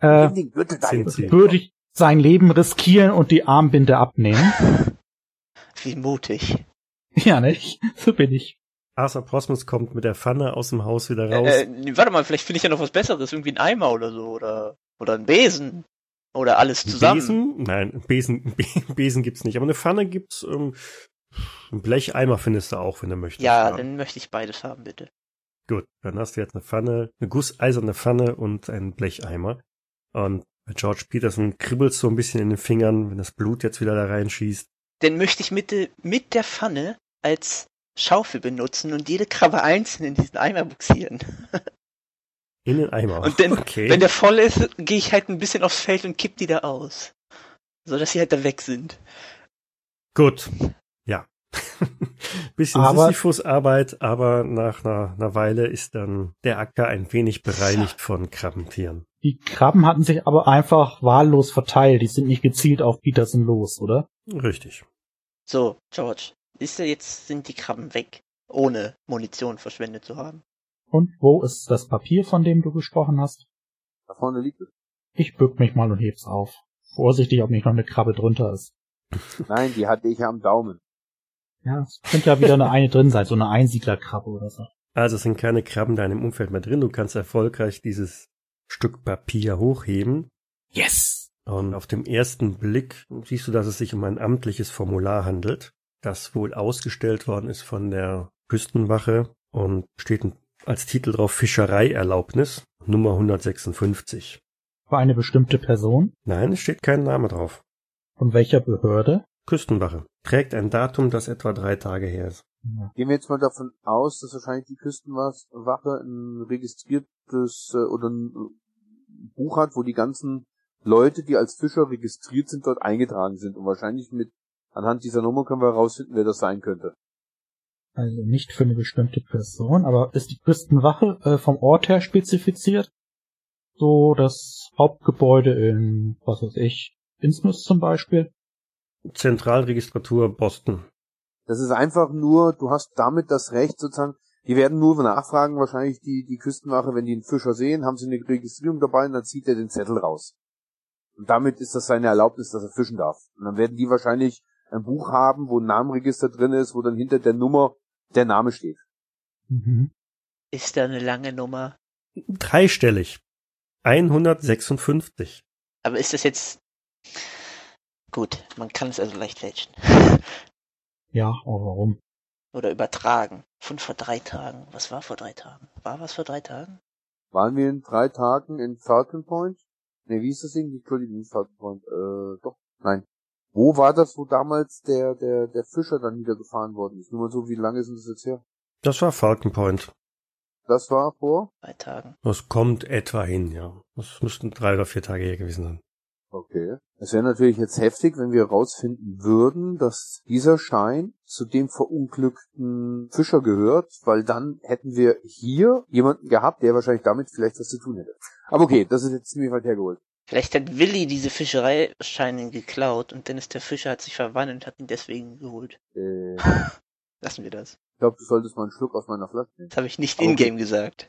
äh, würde ich sein Leben riskieren und die Armbinde abnehmen. Wie mutig. ja, nicht? So bin ich. Arthur Prosmus kommt mit der Pfanne aus dem Haus wieder raus. Äh, äh, warte mal, vielleicht finde ich ja noch was Besseres. Irgendwie ein Eimer oder so. Oder, oder ein Besen. Oder alles zusammen. Besen? Nein, Besen, Besen gibt's nicht. Aber eine Pfanne gibt's. Ähm, ein Blecheimer findest du auch, wenn du möchtest. Ja, dann möchte ich beides haben, bitte. Gut, dann hast du jetzt eine Pfanne, eine gusseiserne Pfanne und einen Blecheimer. Und bei George Peterson kribbelst so ein bisschen in den Fingern, wenn das Blut jetzt wieder da reinschießt. Dann möchte ich mit, de- mit der Pfanne als Schaufel benutzen und jede Krabbe einzeln in diesen Eimer buxieren. In den Eimer. Und dann, okay. wenn der voll ist, gehe ich halt ein bisschen aufs Feld und kipp die da aus. So dass sie halt da weg sind. Gut. Ja. bisschen Aber- Sisyphus-Arbeit, aber nach einer, einer Weile ist dann der Acker ein wenig bereinigt von Krabbentieren. Die Krabben hatten sich aber einfach wahllos verteilt. Die sind nicht gezielt auf Peterson los, oder? Richtig. So, George, ist ja jetzt sind die Krabben weg, ohne Munition verschwendet zu haben. Und wo ist das Papier, von dem du gesprochen hast? Da vorne liegt es. Ich bück mich mal und heb's auf. Vorsichtig, ob nicht noch eine Krabbe drunter ist. Nein, die hatte ich am Daumen. Ja, es könnte ja wieder eine eine drin sein, so eine Einsiedlerkrabbe oder so. Also es sind keine Krabben da in dem Umfeld mehr drin. Du kannst erfolgreich dieses Stück Papier hochheben. Yes! Und auf dem ersten Blick siehst du, dass es sich um ein amtliches Formular handelt, das wohl ausgestellt worden ist von der Küstenwache und steht als Titel drauf Fischereierlaubnis Nummer 156. Für eine bestimmte Person? Nein, es steht kein Name drauf. Von welcher Behörde? Küstenwache. Trägt ein Datum, das etwa drei Tage her ist. Gehen wir jetzt mal davon aus, dass wahrscheinlich die Küstenwache ein registriertes äh, oder ein äh, Buch hat, wo die ganzen Leute, die als Fischer registriert sind, dort eingetragen sind. Und wahrscheinlich mit anhand dieser Nummer können wir herausfinden, wer das sein könnte. Also nicht für eine bestimmte Person, aber ist die Küstenwache äh, vom Ort her spezifiziert? So das Hauptgebäude in, was weiß ich, Innsmouth zum Beispiel? Zentralregistratur Boston. Das ist einfach nur, du hast damit das Recht sozusagen, die werden nur nachfragen, wahrscheinlich die, die Küstenwache, wenn die einen Fischer sehen, haben sie eine Registrierung dabei und dann zieht er den Zettel raus. Und damit ist das seine Erlaubnis, dass er fischen darf. Und dann werden die wahrscheinlich ein Buch haben, wo ein Namenregister drin ist, wo dann hinter der Nummer der Name steht. Mhm. Ist da eine lange Nummer? Dreistellig. 156. Aber ist das jetzt gut? Man kann es also leicht fälschen Ja, aber warum? oder übertragen. Von vor drei Tagen. Was war vor drei Tagen? War was vor drei Tagen? Waren wir in drei Tagen in Falcon Point? Ne, wie ist das Ding? Entschuldigung, nicht Falcon Point. Äh, doch, nein. Wo war das, wo damals der, der, der Fischer dann niedergefahren worden ist? Nur mal so, wie lange ist denn das jetzt her? Das war Falcon Point. Das war vor? Drei Tagen. Das kommt etwa hin, ja. Das müssten drei oder vier Tage her gewesen sein. Okay. Es wäre natürlich jetzt heftig, wenn wir herausfinden würden, dass dieser Schein zu dem verunglückten Fischer gehört, weil dann hätten wir hier jemanden gehabt, der wahrscheinlich damit vielleicht was zu tun hätte. Aber okay, das ist jetzt ziemlich weit hergeholt. Vielleicht hat Willi diese Fischereischeine geklaut und Dennis der Fischer hat sich verwandelt und hat ihn deswegen geholt. Äh, ich Lassen wir das. glaube, du solltest mal einen Schluck aus meiner Flasche nehmen. Das habe ich nicht Okay. in-game gesagt.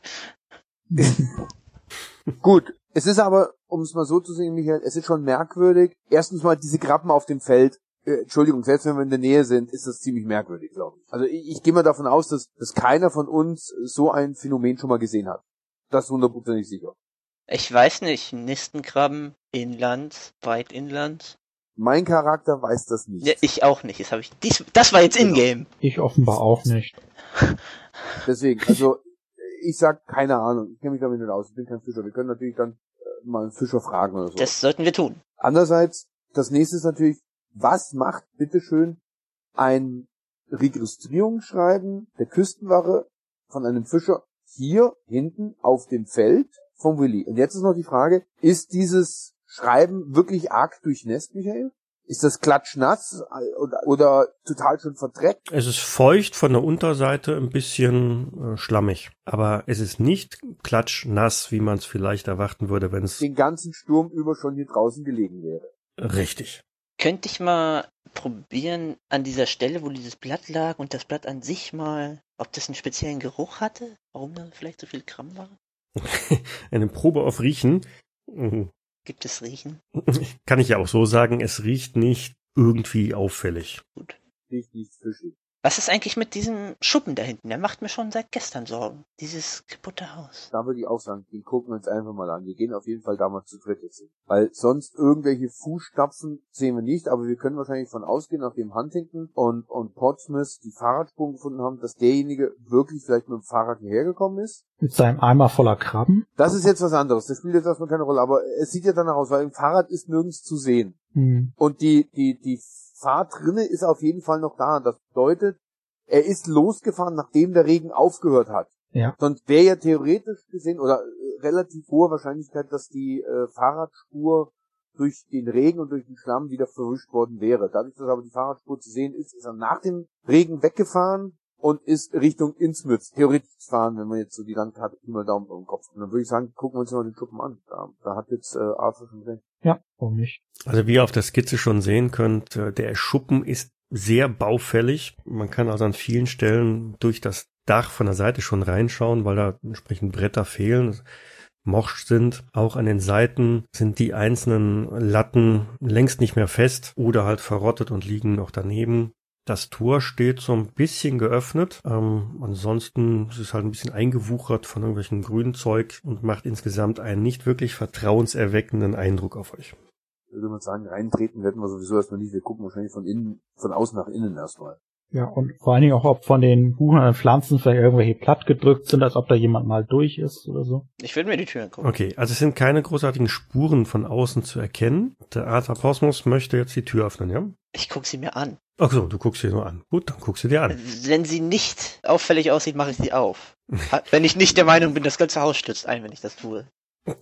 Gut, es ist aber, um es mal so zu sehen, Michael, es ist schon merkwürdig. Erstens mal diese Krabben auf dem Feld. Äh, Entschuldigung, selbst wenn wir in der Nähe sind, ist das ziemlich merkwürdig, glaube ich. Also ich, ich gehe mal davon aus, dass, dass keiner von uns so ein Phänomen schon mal gesehen hat. Das ist hundertprozentig sicher. Ich weiß nicht, Nistenkrabben, Inland, weit Inland. Mein Charakter weiß das nicht. Ja, ich auch nicht. Das, hab ich, dies, das war jetzt in-game. Ich offenbar auch nicht. Deswegen, also ich sag keine Ahnung. Ich kenne mich damit nicht aus. Ich bin kein Fischer. Wir können natürlich dann mal einen Fischer fragen oder so. Das sollten wir tun. Andererseits, das nächste ist natürlich, was macht bitteschön ein Registrierungsschreiben der Küstenwache von einem Fischer hier hinten auf dem Feld vom Willi? Und jetzt ist noch die Frage, ist dieses Schreiben wirklich arg durchnässt, Michael? Ist das klatschnass oder, oder total schon verdreckt? Es ist feucht von der Unterseite, ein bisschen äh, schlammig. Aber es ist nicht klatschnass, wie man es vielleicht erwarten würde, wenn es Den ganzen Sturm über schon hier draußen gelegen wäre. richtig. Könnte ich mal probieren, an dieser Stelle, wo dieses Blatt lag und das Blatt an sich mal, ob das einen speziellen Geruch hatte? Warum da vielleicht so viel Gramm waren? Eine Probe auf Riechen. Gibt es Riechen? Kann ich ja auch so sagen, es riecht nicht irgendwie auffällig. Gut. Riecht nicht fischig. Was ist eigentlich mit diesem Schuppen da hinten? Der macht mir schon seit gestern Sorgen. Dieses kaputte Haus. Da würde ich auch sagen, den gucken wir uns einfach mal an. Wir gehen auf jeden Fall da mal zu dritt jetzt hin. Weil sonst irgendwelche Fußstapfen sehen wir nicht, aber wir können wahrscheinlich von ausgehen, nachdem Huntington und, und Portsmouth die Fahrradspuren gefunden haben, dass derjenige wirklich vielleicht mit dem Fahrrad hierher gekommen ist. Mit seinem Eimer voller Krabben. Das ist jetzt was anderes. Das spielt jetzt erstmal keine Rolle, aber es sieht ja danach aus, weil im Fahrrad ist nirgends zu sehen. Hm. Und die, die, die Fahrtrinne ist auf jeden Fall noch da. Das bedeutet, er ist losgefahren, nachdem der Regen aufgehört hat. Ja. Sonst wäre ja theoretisch gesehen oder äh, relativ hohe Wahrscheinlichkeit, dass die äh, Fahrradspur durch den Regen und durch den Schlamm wieder verwischt worden wäre. Dadurch, dass aber die Fahrradspur zu sehen ist, ist er nach dem Regen weggefahren und ist Richtung Innsmouth theoretisch gefahren, wenn man jetzt so die Landkarte immer Daumen im Kopf. Und dann würde ich sagen, gucken wir uns mal den Schuppen an. Da, da hat jetzt äh, Arthur schon recht. Ja, warum nicht? Also wie ihr auf der Skizze schon sehen könnt, äh, der Schuppen ist sehr baufällig. Man kann also an vielen Stellen durch das Dach von der Seite schon reinschauen, weil da entsprechend Bretter fehlen, morsch sind. Auch an den Seiten sind die einzelnen Latten längst nicht mehr fest oder halt verrottet und liegen noch daneben. Das Tor steht so ein bisschen geöffnet. Ähm, ansonsten ist es halt ein bisschen eingewuchert von irgendwelchen Grünzeug und macht insgesamt einen nicht wirklich vertrauenserweckenden Eindruck auf euch. Würde man sagen, reintreten werden wir sowieso erstmal nicht. Wir gucken wahrscheinlich von innen, von außen nach innen erstmal. Ja, und vor allen Dingen auch, ob von den Buchen und Pflanzen vielleicht irgendwelche platt gedrückt sind, als ob da jemand mal durch ist oder so. Ich würde mir die Tür angucken. Okay, also es sind keine großartigen Spuren von außen zu erkennen. Der Arthur Posmus möchte jetzt die Tür öffnen, ja? Ich gucke sie mir an. Ach so, du guckst sie nur an. Gut, dann guckst du dir an. Wenn sie nicht auffällig aussieht, mache ich sie auf. wenn ich nicht der Meinung bin, das ganze Haus stürzt ein, wenn ich das tue.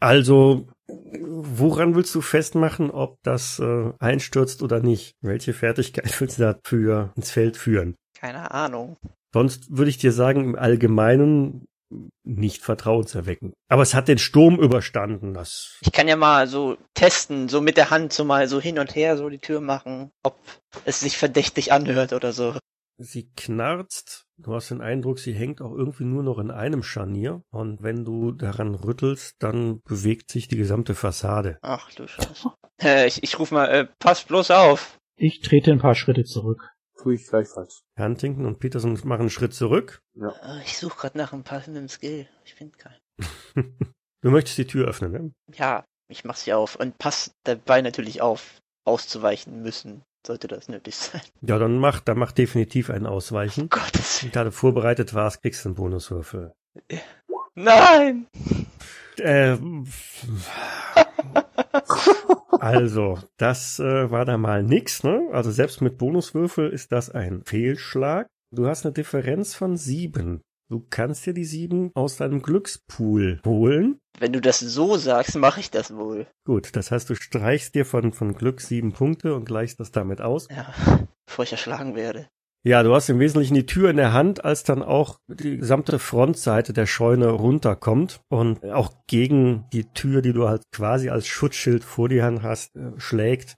Also, woran willst du festmachen, ob das äh, einstürzt oder nicht? Welche Fertigkeit willst du dafür ins Feld führen? Keine Ahnung. Sonst würde ich dir sagen, im Allgemeinen nicht vertrauenserweckend. Aber es hat den Sturm überstanden, das. Ich kann ja mal so testen, so mit der Hand so mal so hin und her so die Tür machen, ob es sich verdächtig anhört oder so. Sie knarzt. Du hast den Eindruck, sie hängt auch irgendwie nur noch in einem Scharnier. Und wenn du daran rüttelst, dann bewegt sich die gesamte Fassade. Ach du Scheiße. Äh, ich, ich ruf mal, äh, pass bloß auf. Ich trete ein paar Schritte zurück. Tue ich gleichfalls. Huntington und Peterson machen einen Schritt zurück. Ja. Äh, Ich suche gerade nach einem passenden Skill. Ich finde keinen. Du möchtest die Tür öffnen, ne? Ja, ich mach sie auf und pass dabei natürlich auf, auszuweichen müssen, sollte das nötig sein. Ja, dann mach, dann mach definitiv ein Ausweichen. Gottes Wenn du gerade vorbereitet warst, kriegst du einen Bonuswürfel. Nein! Äh, also, das äh, war da mal nix, ne? Also selbst mit Bonuswürfel ist das ein Fehlschlag. Du hast eine Differenz von sieben. Du kannst dir die sieben aus deinem Glückspool holen. Wenn du das so sagst, mache ich das wohl. Gut, das heißt, du streichst dir von, von Glück sieben Punkte und gleichst das damit aus. Ja, bevor ich erschlagen werde. Ja, du hast im Wesentlichen die Tür in der Hand, als dann auch die gesamte Frontseite der Scheune runterkommt und auch gegen die Tür, die du halt quasi als Schutzschild vor dir hast, äh, schlägt.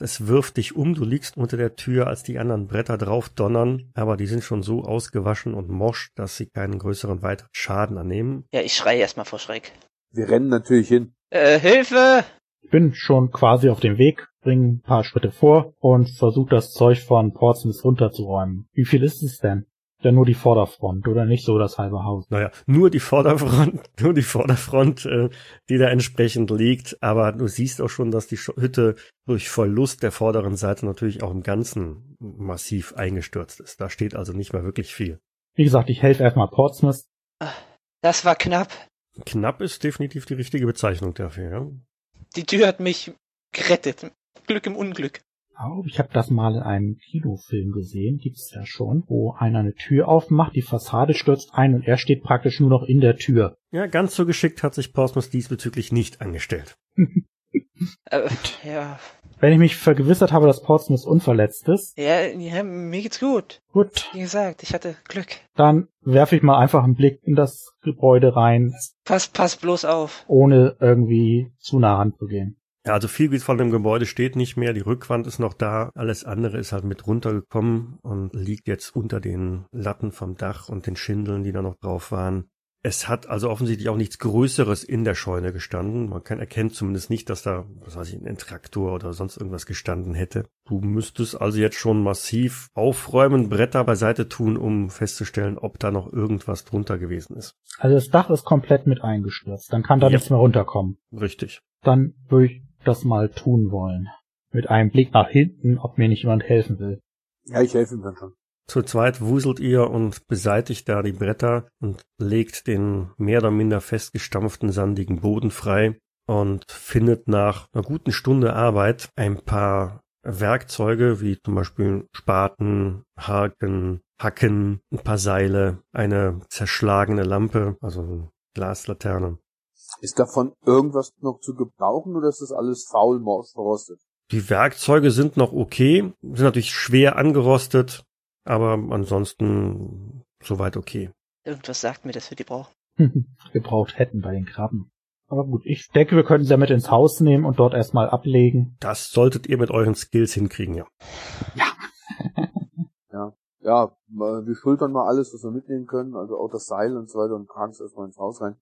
Es wirft dich um, du liegst unter der Tür, als die anderen Bretter drauf donnern, aber die sind schon so ausgewaschen und morsch, dass sie keinen größeren weiteren Schaden annehmen. Ja, ich schreie erstmal vor Schreck. Wir rennen natürlich hin. Äh, Hilfe! Ich bin schon quasi auf dem Weg, bringe ein paar Schritte vor und versuche das Zeug von Portsmouth runterzuräumen. Wie viel ist es denn? Ja, nur die Vorderfront oder nicht so das halbe Haus. Naja, nur die Vorderfront, nur die Vorderfront, äh, die da entsprechend liegt, aber du siehst auch schon, dass die Hütte durch Verlust der vorderen Seite natürlich auch im Ganzen massiv eingestürzt ist. Da steht also nicht mehr wirklich viel. Wie gesagt, ich helfe erstmal Portsmouth. Das war knapp. Knapp ist definitiv die richtige Bezeichnung dafür, ja. Die Tür hat mich gerettet. Glück im Unglück. Oh, ich habe das mal in einem Kinofilm gesehen, gibt's ja schon, wo einer eine Tür aufmacht, die Fassade stürzt ein und er steht praktisch nur noch in der Tür. Ja, ganz so geschickt hat sich Portsmouth diesbezüglich nicht angestellt. Äh, ja. Wenn ich mich vergewissert habe, dass Portsmouth unverletzt ist, ja, ja, mir geht's gut. gut, Wie gesagt, ich hatte Glück. dann werfe ich mal einfach einen Blick in das Gebäude rein, Pass, pass bloß auf. ohne irgendwie zu nah ranzugehen. Ja, also viel von dem Gebäude steht nicht mehr, die Rückwand ist noch da, alles andere ist halt mit runtergekommen und liegt jetzt unter den Latten vom Dach und den Schindeln, die da noch drauf waren. Es hat also offensichtlich auch nichts Größeres in der Scheune gestanden. Man kann erkennt zumindest nicht, dass da, was weiß ich, ein Traktor oder sonst irgendwas gestanden hätte. Du müsstest also jetzt schon massiv aufräumen, Bretter beiseite tun, um festzustellen, ob da noch irgendwas drunter gewesen ist. Also das Dach ist komplett mit eingestürzt. Dann kann da Ja. nichts mehr runterkommen. Richtig. Dann würde ich das mal tun wollen. Mit einem Blick nach hinten, ob mir nicht jemand helfen will. Ja, ich helfe ihm dann schon. Zu zweit wuselt ihr und beseitigt da die Bretter und legt den mehr oder minder festgestampften sandigen Boden frei und findet nach einer guten Stunde Arbeit ein paar Werkzeuge wie zum Beispiel Spaten, Haken, Hacken, ein paar Seile, eine zerschlagene Lampe, also eine Glaslaterne. Ist davon irgendwas noch zu gebrauchen oder ist das alles faul, morsch, verrostet? Die Werkzeuge sind noch okay, sind natürlich schwer angerostet, aber ansonsten soweit okay. Irgendwas sagt mir, dass wir die brauchen. Gebraucht hätten bei den Krabben. Aber gut, ich denke, wir könnten sie damit ins Haus nehmen und dort erstmal ablegen. Das solltet ihr mit euren Skills hinkriegen, ja. Ja, äh, wir schultern mal alles, was wir mitnehmen können, also auch das Seil und so weiter und tragen es erstmal ins Haus rein.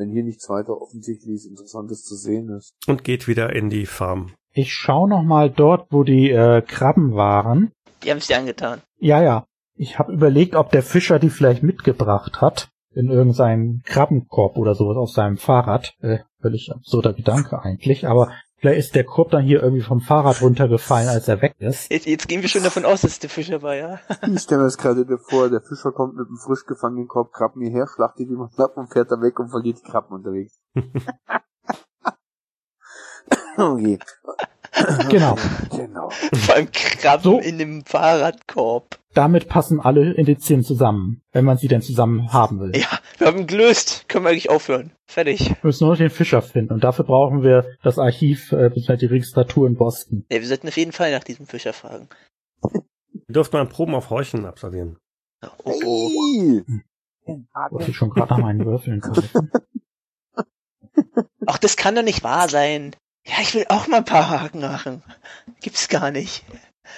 Wenn hier nichts weiter offensichtliches Interessantes zu sehen ist. Und geht wieder in die Farm. Ich schaue noch mal dort, wo die äh, Krabben waren. Die haben es dir angetan. Ja, ja. Ich habe überlegt, ob der Fischer die vielleicht mitgebracht hat. In irgendeinem Krabbenkorb oder sowas auf seinem Fahrrad. Äh, völlig absurder Gedanke eigentlich. Aber vielleicht ist der Korb dann hier irgendwie vom Fahrrad runtergefallen, als er weg ist. Jetzt, jetzt gehen wir schon davon aus, dass der Fischer war, ja? Ich stelle mir das gerade vor, der Fischer kommt mit einem frisch gefangenen Korb Krabben hierher, schlachtet mal knapp und fährt dann weg und verliert die Krabben unterwegs. oh je. Genau. Genau. Vor allem Krabben So. in dem Fahrradkorb. Damit passen alle Indizien zusammen, wenn man sie denn zusammen haben will. Ja, wir haben ihn gelöst. Können wir eigentlich aufhören. Fertig. Wir müssen nur noch den Fischer finden und dafür brauchen wir das Archiv äh, bzw. die Registratur in Boston. Ja, wir sollten auf jeden Fall nach diesem Fischer fragen. Ihr dürft mal Proben auf Heucheln absolvieren. Oh, oh. Hey. Wollte ich schon gerade nach meinen Würfeln greifen. Ach, das kann doch nicht wahr sein. Ja, ich will auch mal ein paar Haken machen. Gibt's gar nicht.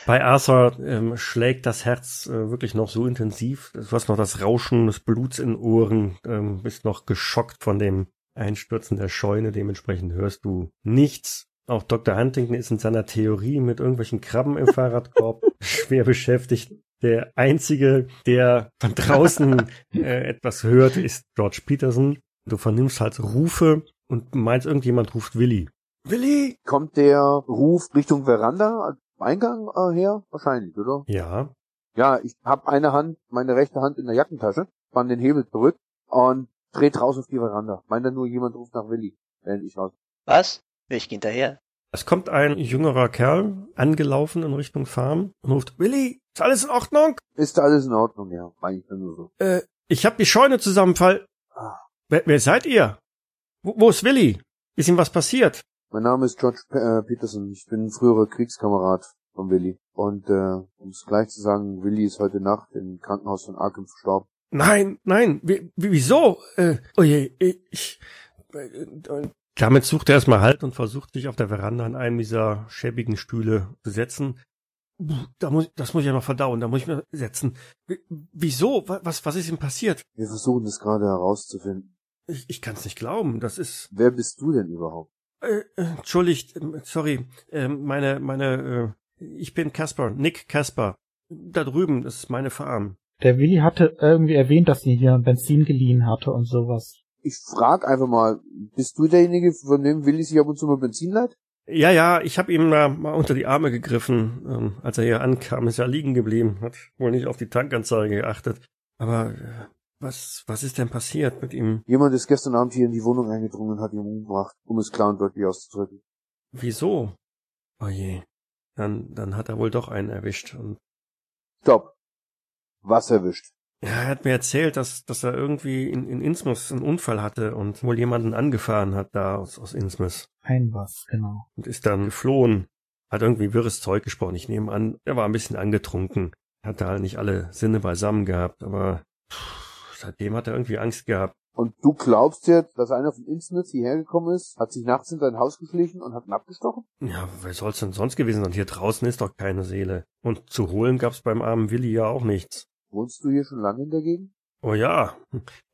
Bei Arthur ähm, schlägt das Herz äh, wirklich noch so intensiv. Du hast noch das Rauschen des Bluts in Ohren, ähm, bist noch geschockt von dem Einstürzen der Scheune. Dementsprechend hörst du nichts. Auch Dr. Huntington ist in seiner Theorie mit irgendwelchen Krabben im Fahrradkorb schwer beschäftigt. Der einzige, der von draußen äh, etwas hört, ist George Peterson. Du vernimmst halt Rufe und meinst, irgendjemand ruft Willi. Willi! Kommt der Ruf Richtung Veranda, Eingang äh, her? Wahrscheinlich, oder? Ja, Ja, ich habe eine Hand, meine rechte Hand in der Jackentasche, spann den Hebel zurück und dreht raus auf die Veranda. Meint dann nur, jemand ruft nach Willi, während ich raus. Was? Ich geh hinterher. Es kommt ein jüngerer Kerl angelaufen in Richtung Farm und ruft, Willi, ist alles in Ordnung? Ist da alles in Ordnung, ja. Meine ich dann nur so. Äh, ich hab die Scheune zusammenfall. Ah. Wer, wer seid ihr? Wo, wo ist Willi? Ist ihm was passiert? Mein Name ist George äh, Peterson. Ich bin früherer Kriegskamerad von Willi. Und äh, um es gleich zu sagen, Willi ist heute Nacht im Krankenhaus von Arkham verstorben. Nein, nein, wie, wie, wieso? Äh, oh je, ich... Äh, damit sucht er erstmal Halt und versucht sich auf der Veranda an einem dieser schäbigen Stühle zu setzen. Da muss, das muss ich ja noch verdauen, da muss ich mir setzen. Wie- Wieso? Wa- Was, was ist ihm passiert? Wir versuchen es gerade herauszufinden. Ich, ich kann es nicht glauben. Das ist. Wer bist du denn überhaupt? Äh, äh, entschuldigt, ähm, sorry. Ähm, meine, meine. Äh, ich bin Casper, Nick Casper. Da drüben, das ist meine Farm. Der Willi hatte irgendwie erwähnt, dass sie hier Benzin geliehen hatte und sowas. Ich frag einfach mal, bist du derjenige, von dem Willi sich ab und zu mal Benzin leiht? Ja, ja, ich habe ihm da mal unter die Arme gegriffen, ähm, als er hier ankam. Ist ja liegen geblieben, hat wohl nicht auf die Tankanzeige geachtet. Aber äh, was, was ist denn passiert mit ihm? Jemand ist gestern Abend hier in die Wohnung eingedrungen und hat ihn umgebracht, um es klar und deutlich auszudrücken. Wieso? Oh je. Dann, dann hat er wohl doch einen erwischt. Und Stopp. Was erwischt? Ja, er hat mir erzählt, dass, dass er irgendwie in, in Innsmouth einen Unfall hatte und wohl jemanden angefahren hat da aus, aus Innsmouth Ein was, genau. und ist dann geflohen. Hat irgendwie wirres Zeug gesprochen. Ich nehme an, er war ein bisschen angetrunken. Hatte halt nicht alle Sinne beisammen gehabt, aber pff, seitdem hat er irgendwie Angst gehabt. Und du glaubst jetzt, dass einer von Internet hierher gekommen ist, hat sich nachts in dein Haus geschlichen und hat ihn abgestochen? Ja, wer soll's denn sonst gewesen sein? Hier draußen ist doch keine Seele. Und zu holen gab's beim armen Willi ja auch nichts. Wohnst du hier schon lange in der Gegend? Oh ja,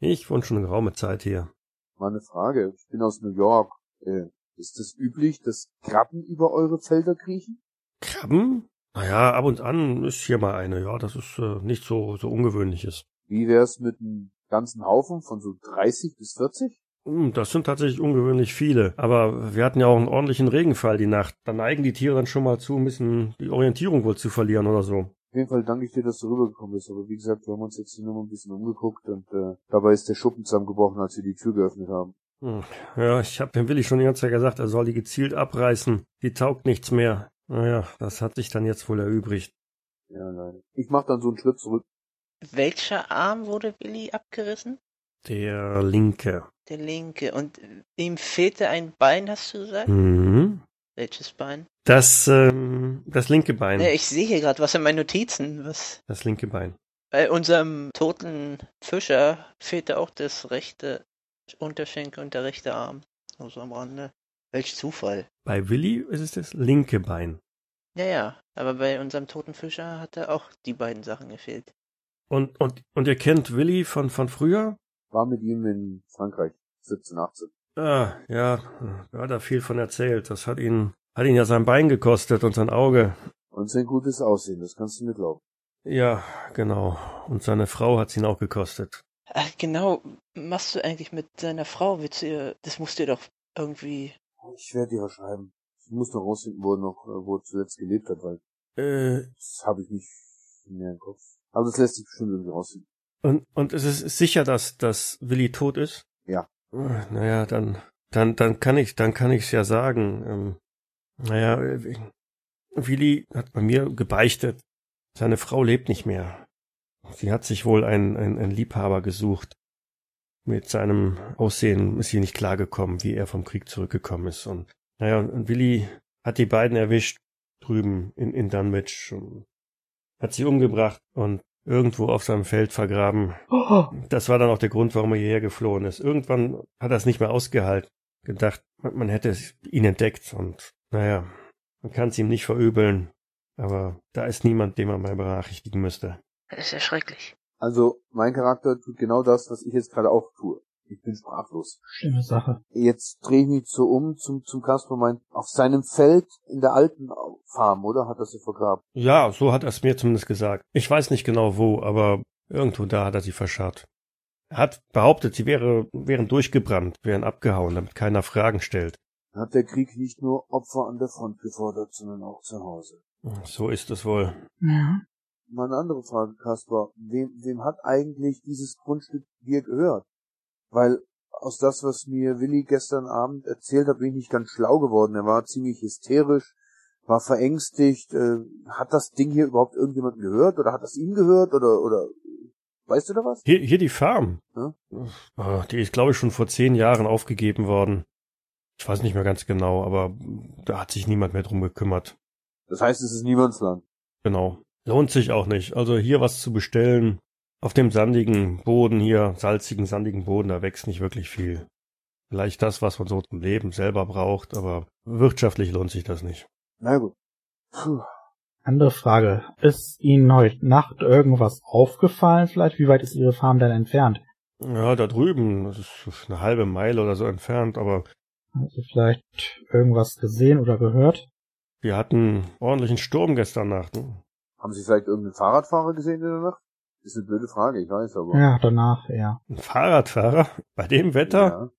ich wohne schon eine geraume Zeit hier. Mal eine Frage. Ich bin aus New York. Äh, ist es üblich, dass Krabben über eure Felder kriechen? Krabben? Naja, ab und an ist hier mal eine, ja, das ist äh, nicht so, so ungewöhnliches. Wie wär's mit einem ganzen Haufen von so 30 bis 40? Hm, Das sind tatsächlich ungewöhnlich viele. Aber wir hatten ja auch einen ordentlichen Regenfall die Nacht. Da neigen die Tiere dann schon mal zu, ein bisschen die Orientierung wohl zu verlieren oder so. Auf jeden Fall danke ich dir, dass du rübergekommen bist. Aber wie gesagt, wir haben uns jetzt hier nur mal ein bisschen umgeguckt und äh, dabei ist der Schuppen zusammengebrochen, als wir die Tür geöffnet haben. Hm, Ja, ich habe dem Willi schon die ganze Zeit gesagt, er soll die gezielt abreißen. Die taugt nichts mehr. Naja, das hat sich dann jetzt wohl erübrigt. Ja, leider. Ich mach dann so einen Schritt zurück. Welcher Arm wurde Willi abgerissen? Der linke. Der linke. Und ihm fehlte ein Bein, hast du gesagt? Mhm. Welches Bein? Das, ähm, das linke Bein. Ja, ich sehe hier gerade was in meinen Notizen. Was? Das linke Bein. Bei unserem toten Fischer fehlte auch das rechte Unterschenkel und der rechte Arm. Also am Rande. Welch Zufall. Bei Willi ist es das linke Bein. Ja, ja. Aber bei unserem toten Fischer hatte auch die beiden Sachen gefehlt. Und, und, und ihr kennt Willi von, von früher? War mit ihm in Frankreich. 17, 18. Ah, ja, da hat er viel von erzählt. Das hat ihn, hat ihn ja sein Bein gekostet und sein Auge. Und sein gutes Aussehen, das kannst du mir glauben. Ja, genau. Und seine Frau hat's ihn auch gekostet. Ach, genau. Machst du eigentlich mit seiner Frau? Willst du ihr, das musst du dir doch irgendwie. Ich werde dir was schreiben. Ich muss noch rausfinden, wo er noch, äh, wo er zuletzt gelebt hat, weil Äh, das habe ich nicht mehr im Kopf. Aber das lässt sich bestimmt irgendwie rausfinden. und, und es ist sicher, dass, dass Willi tot ist? Ja. Äh, Naja, dann, dann, dann kann ich, dann kann ich's ja sagen. Ähm, naja, äh, Willi hat bei mir gebeichtet. Seine Frau lebt nicht mehr. Sie hat sich wohl einen, einen, einen Liebhaber gesucht. Mit seinem Aussehen ist sie nicht klargekommen, wie er vom Krieg zurückgekommen ist. Und naja, und Willi hat die beiden erwischt drüben in, in Dunwich und hat sie umgebracht und irgendwo auf seinem Feld vergraben. Das war dann auch der Grund, warum er hierher geflohen ist. Irgendwann hat er es nicht mehr ausgehalten. Gedacht, man man hätte ihn entdeckt und naja, man kann es ihm nicht verübeln. Aber da ist niemand, den man mal benachrichtigen müsste. Das ist ja schrecklich. Also, mein Charakter tut genau das, was ich jetzt gerade auch tue. Ich bin sprachlos. Schlimme Sache. Jetzt drehe ich mich so um zum, zum Kasper mein, auf seinem Feld in der alten Farm, oder? Hat er sie vergraben? Ja, so hat er es mir zumindest gesagt. Ich weiß nicht genau wo, aber irgendwo da hat er sie verscharrt. Er hat behauptet, sie wäre, wären durchgebrannt, wären abgehauen, damit keiner Fragen stellt. Hat der Krieg nicht nur Opfer an der Front gefordert, sondern auch zu Hause? So ist es wohl. Ja. Mal eine andere Frage, Kaspar. Wem, wem hat eigentlich dieses Grundstück dir gehört? Weil aus das, was mir Willi gestern Abend erzählt hat, bin ich nicht ganz schlau geworden. Er war ziemlich hysterisch, war verängstigt. Äh, hat das Ding hier überhaupt irgendjemand gehört? Oder hat das ihm gehört? Oder, oder, weißt du da was? Hier, hier die Farm. Ja. Ah, Die ist, glaube ich, schon vor zehn Jahren aufgegeben worden. Ich weiß nicht mehr ganz genau, aber da hat sich niemand mehr drum gekümmert. Das heißt, es ist Niemandsland. Genau. Lohnt sich auch nicht. Also hier was zu bestellen, auf dem sandigen Boden hier, salzigen, sandigen Boden, da wächst nicht wirklich viel. Vielleicht das, was man so zum Leben selber braucht, aber wirtschaftlich lohnt sich das nicht. Na gut. Puh. Andere Frage. Ist Ihnen heute Nacht irgendwas aufgefallen vielleicht? Wie weit ist Ihre Farm denn entfernt? Ja, da drüben, das ist eine halbe Meile oder so entfernt, aber Haben Sie vielleicht irgendwas gesehen oder gehört? wir hatten ordentlichen Sturm gestern Nacht. ne? Haben Sie vielleicht irgendeinen Fahrradfahrer gesehen in der Nacht? Ist eine blöde Frage, ich weiß, aber. Ja, danach, ja. Ein Fahrradfahrer? Bei dem Wetter?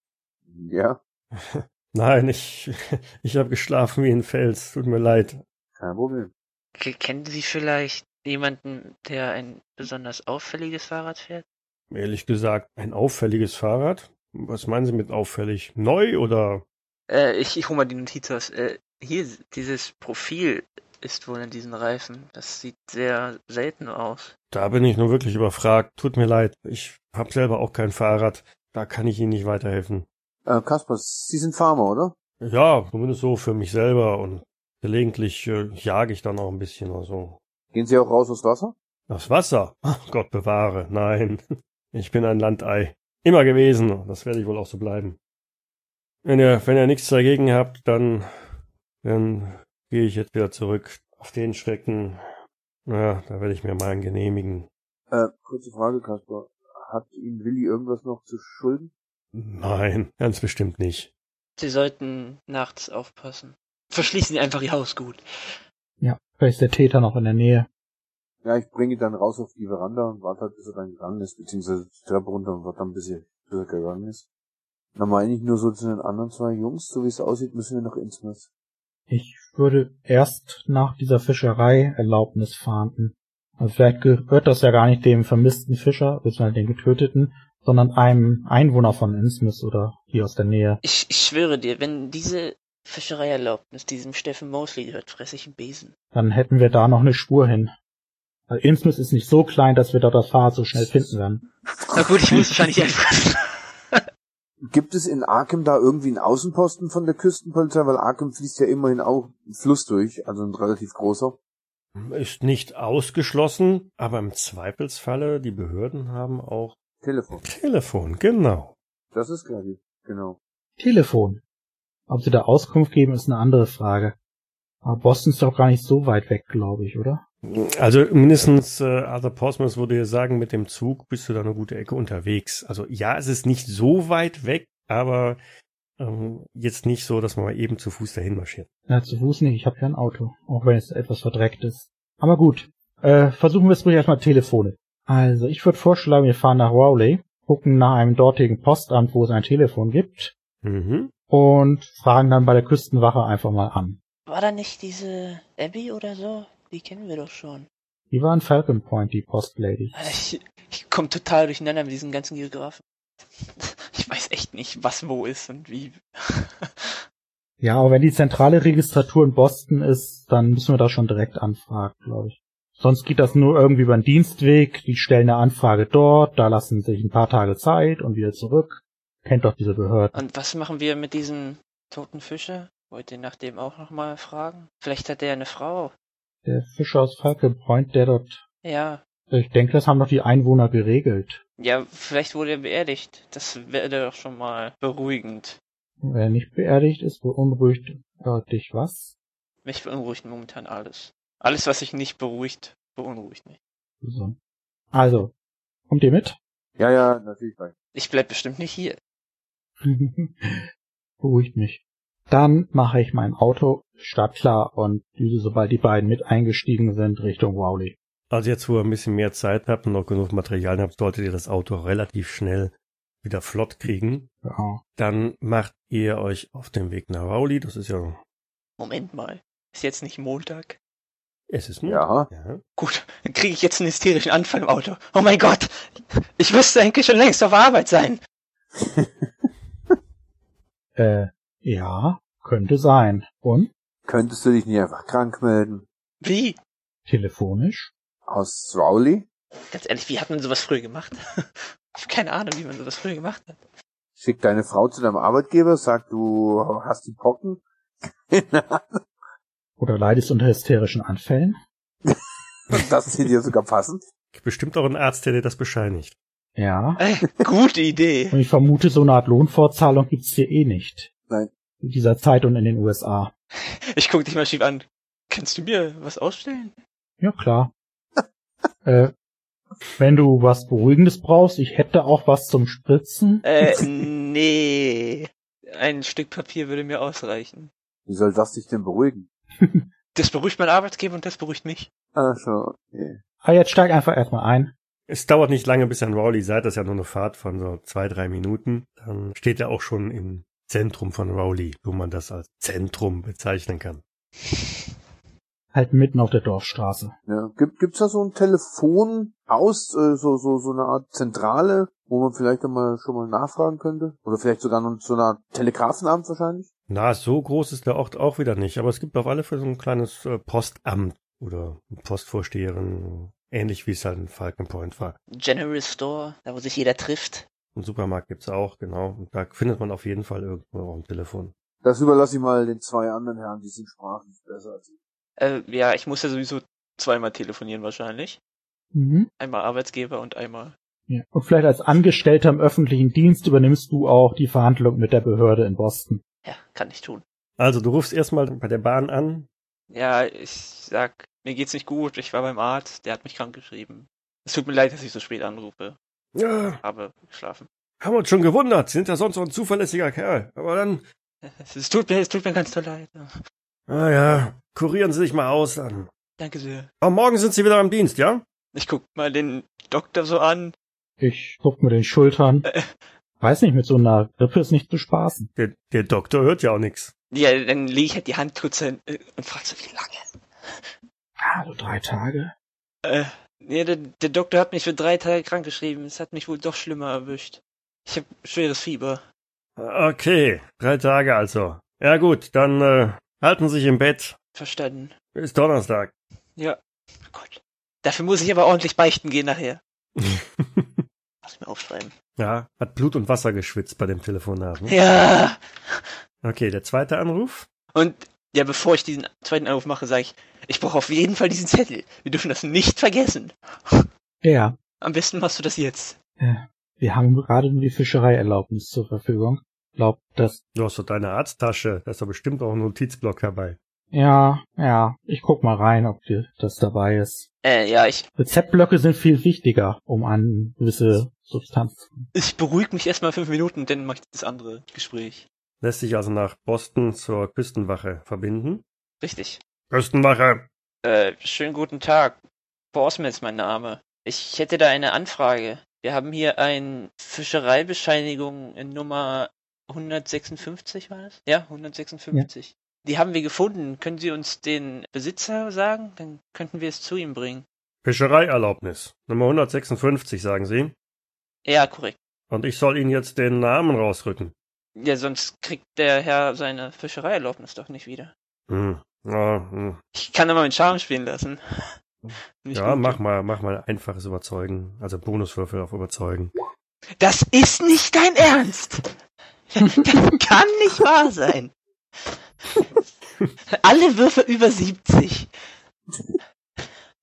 Ja. ja, Nein, ich, ich habe geschlafen wie ein Fels. Tut mir leid. kein Problem. Ke- Kennen Sie vielleicht jemanden, der ein besonders auffälliges Fahrrad fährt? Ehrlich gesagt, ein auffälliges Fahrrad? Was meinen Sie mit auffällig? Neu oder? Äh, ich, ich hol mal die Notiz aus. Äh, hier, dieses Profil ist wohl in diesen Reifen. Das sieht sehr selten aus. Da bin ich nur wirklich überfragt. Tut mir leid. Ich habe selber auch kein Fahrrad. Da kann ich Ihnen nicht weiterhelfen. Äh, Kaspar, Sie sind Farmer, oder? Ja, zumindest so für mich selber und gelegentlich äh, jage ich dann auch ein bisschen oder so. Gehen Sie auch raus aufs Wasser? Das Wasser? Ach, Gott bewahre. Nein. Ich bin ein Landei. immer gewesen. Das werde ich wohl auch so bleiben. Wenn ihr, wenn ihr nichts dagegen habt, dann, dann gehe ich jetzt wieder zurück auf den Schrecken. Naja, da werde ich mir mal einen genehmigen. Äh, kurze Frage, Kasper. Hat Ihnen Willi irgendwas noch zu schulden? Nein, ganz bestimmt nicht. Sie sollten nachts aufpassen. Verschließen Sie einfach Ihr Haus gut. Ja, vielleicht ist der Täter noch in der Nähe. Ja, ich bringe ihn dann raus auf die Veranda und warte halt, bis er dann gegangen ist, beziehungsweise die Treppe runter und warte dann, bis er, bis er gegangen ist. Dann meine ich nur so zu den anderen zwei Jungs, so wie es aussieht, müssen wir noch ins Netz. Ich würde erst nach dieser Fischerei Erlaubnis fahnden. Also vielleicht gehört das ja gar nicht dem vermissten Fischer, beziehungsweise den getöteten, sondern einem Einwohner von Innsmouth oder hier aus der Nähe. Ich, ich schwöre dir, wenn diese Fischereierlaubnis diesem Steffen Mosley gehört, fresse ich einen Besen. Dann hätten wir da noch eine Spur hin. Weil Innsmouth ist nicht so klein, dass wir dort das Fahrrad so schnell finden werden. Na gut, ich muss wahrscheinlich einfach. Gibt es in Arkham da irgendwie einen Außenposten von der Küstenpolizei? Weil Arkham fließt ja immerhin auch ein Fluss durch, also ein relativ großer. Ist nicht ausgeschlossen, aber im Zweifelsfalle, die Behörden haben auch Telefon. Telefon, genau. Das ist klar, genau. Telefon. Ob sie da Auskunft geben, ist eine andere Frage. Aber Boston ist doch gar nicht so weit weg, glaube ich, oder? Also mindestens äh, Arthur Portsmouth würde ja sagen, mit dem Zug bist du da eine gute Ecke unterwegs. Also ja, es ist nicht so weit weg, aber ähm, jetzt nicht so, dass man mal eben zu Fuß dahin marschiert. Na, zu Fuß nicht, ich habe ja ein Auto, auch wenn es etwas verdreckt ist. Aber gut, äh, versuchen wir es ruhig erstmal Telefone. Also, ich würde vorschlagen, wir fahren nach Rowley, gucken nach einem dortigen Postamt, wo es ein Telefon gibt, Mhm. und fragen dann bei der Küstenwache einfach mal an. War da nicht diese Abby oder so? Die kennen wir doch schon. Die war in Falcon Point, die Postlady. Ich, ich komme total durcheinander mit diesen ganzen Geografen. Ich weiß echt nicht, was wo ist und wie. Ja, aber wenn die zentrale Registratur in Boston ist, dann müssen wir da schon direkt anfragen, glaube ich. Sonst geht das nur irgendwie über den Dienstweg, die stellen eine Anfrage dort, da lassen sich ein paar Tage Zeit und wieder zurück. Kennt doch diese Behörden. Und was machen wir mit diesem toten Fischer? Wollt ihr nach dem auch nochmal fragen? Vielleicht hat er eine Frau. Der Fischer aus Falcon Point, der dort, Ja. ich denke, das haben doch die Einwohner geregelt. Ja, vielleicht wurde er beerdigt. Das wäre doch schon mal beruhigend. Wer nicht beerdigt ist, beunruhigt ja, dich was? Mich beunruhigt momentan alles. Alles, was sich nicht beruhigt, beunruhigt mich. So. Also, kommt ihr mit? Ja, ja, natürlich. Ich bleib bestimmt nicht hier. Beruhigt mich. Dann mache ich mein Auto startklar und düse, sobald die beiden mit eingestiegen sind, Richtung Rowley. Also jetzt, wo ihr ein bisschen mehr Zeit habt und noch genug Material habt, solltet ihr das Auto relativ schnell wieder flott kriegen. Ja. Dann macht ihr euch auf den Weg nach Rowley. Das ist ja, Moment mal. Ist jetzt nicht Montag? es ist Ja. ja. Gut, dann kriege ich jetzt einen hysterischen Anfall im Auto. Oh mein Gott! Ich müsste eigentlich schon längst auf Arbeit sein. Äh, ja, könnte sein. Und? Könntest du dich nicht einfach krank melden? Wie? Telefonisch? Aus Rowley? Ganz ehrlich, wie hat man sowas früher gemacht? ich habe keine Ahnung, wie man sowas früher gemacht hat. Schick deine Frau zu deinem Arbeitgeber, sag du hast die Pocken. Oder leidest unter hysterischen Anfällen? das ist dir sogar passend. Bestimmt auch ein Arzt, der dir das bescheinigt. Ja. Ey, gute Idee. Und ich vermute, so eine Art Lohnfortzahlung gibt's hier eh nicht. Nein. In dieser Zeit und in den USA. Ich guck dich mal schief an. Kannst du mir was ausstellen? Ja, klar. äh, wenn du was Beruhigendes brauchst, ich hätte auch was zum Spritzen. Äh, nee. Ein Stück Papier würde mir ausreichen. Wie soll das dich denn beruhigen? Das beruhigt mein Arbeitgeber und das beruhigt mich. Ah, schon, okay. Ah, jetzt steig einfach erstmal ein. Es dauert nicht lange, bis ihr in Rowley seid. Das ist ja nur eine Fahrt von so zwei, drei Minuten. Dann steht er auch schon im Zentrum von Rowley, wo man das als Zentrum bezeichnen kann. Halt mitten auf der Dorfstraße. Ja. Gibt, gibt's da so ein Telefonhaus, äh, so, so, so eine Art Zentrale, wo man vielleicht einmal schon mal nachfragen könnte? Oder vielleicht sogar noch so eine Art Telegrafenamt wahrscheinlich? Na, so groß ist der Ort auch wieder nicht, aber es gibt auf alle Fälle so ein kleines äh, Postamt oder Postvorsteherin, ähnlich wie es halt in Falcon Point war. General Store, da wo sich jeder trifft. Einen Supermarkt gibt's auch, genau. Und da findet man auf jeden Fall irgendwo auch ein Telefon. Das überlasse ich mal den zwei anderen Herren, die sind sprachlich besser als ich. Äh, ja, ich muss ja sowieso zweimal telefonieren wahrscheinlich. Mhm. Einmal Arbeitsgeber und einmal Ja. Und vielleicht als Angestellter im öffentlichen Dienst übernimmst du auch die Verhandlung mit der Behörde in Boston. Ja, kann ich tun. Also du rufst erstmal bei der Bahn an. Ja, ich sag, mir geht's nicht gut, ich war beim Arzt, der hat mich krank geschrieben. Es tut mir leid, dass ich so spät anrufe. Ja, Habe geschlafen. haben wir uns schon gewundert. Sind ja sonst so ein zuverlässiger Kerl. Aber dann, Es tut mir, es tut mir ganz so leid. ah ja, kurieren Sie sich mal aus dann. Danke sehr. Aber morgen sind Sie wieder am Dienst, ja? Ich guck mal den Doktor so an. Ich zuck mir den Schultern. Äh. Weiß nicht, mit so einer Grippe ist nicht zu spaßen. Der, der Doktor hört ja auch nix. Ja, dann lege ich halt die Hand kurz hin äh, und frag so, wie lange? Ah, so drei Tage. Äh, ja, der, der Doktor hat mich für drei Tage krank geschrieben. Es hat mich wohl doch schlimmer erwischt. Ich habe schweres Fieber. Okay, drei Tage also. Ja gut, dann äh, halten Sie sich im Bett. Verstanden. Bis Donnerstag. Ja. Oh Gott. Dafür muss ich aber ordentlich beichten gehen nachher. Muss ich mir aufschreiben. ja, hat Blut und Wasser geschwitzt bei dem Telefonat. Ne? Ja. Okay, der zweite Anruf. Und ja, bevor ich diesen zweiten Anruf mache, sage ich, ich brauche auf jeden Fall diesen Zettel. Wir dürfen das nicht vergessen. Ja, Am besten machst du das jetzt. äh, wir haben gerade nur die Fischereierlaubnis zur Verfügung. Glaub, das, Du hast doch deine Arzttasche. Da ist doch bestimmt auch ein Notizblock dabei. ja, ja, ich guck mal rein, ob dir das dabei ist. Äh, ja, ich, Rezeptblöcke sind viel wichtiger, um an gewisse Substanz ich beruhige mich erstmal fünf Minuten, dann mache ich das andere Gespräch. Lässt sich also nach Boston zur Küstenwache verbinden. Richtig. Küstenwache. Äh, schönen guten Tag. Borsman ist mein Name. Ich hätte da eine Anfrage. Wir haben hier eine Fischereibescheinigung in Nummer 156, war das? Ja, 156. Die haben wir gefunden. Können Sie uns den Besitzer sagen? Dann könnten wir es zu ihm bringen. Fischereierlaubnis. Nummer 156, sagen Sie. Ja, korrekt. Und ich soll Ihnen jetzt den Namen rausrücken. Ja, sonst kriegt der Herr seine Fischereierlaubnis doch nicht wieder. Hm. Ja, hm. Ich kann aber meinen Charme spielen lassen. Nicht ja gut. mach mal, mach mal einfaches Überzeugen. Also Bonuswürfel auf Überzeugen. Das ist nicht dein Ernst! Das kann nicht wahr sein! Alle Würfe über 70.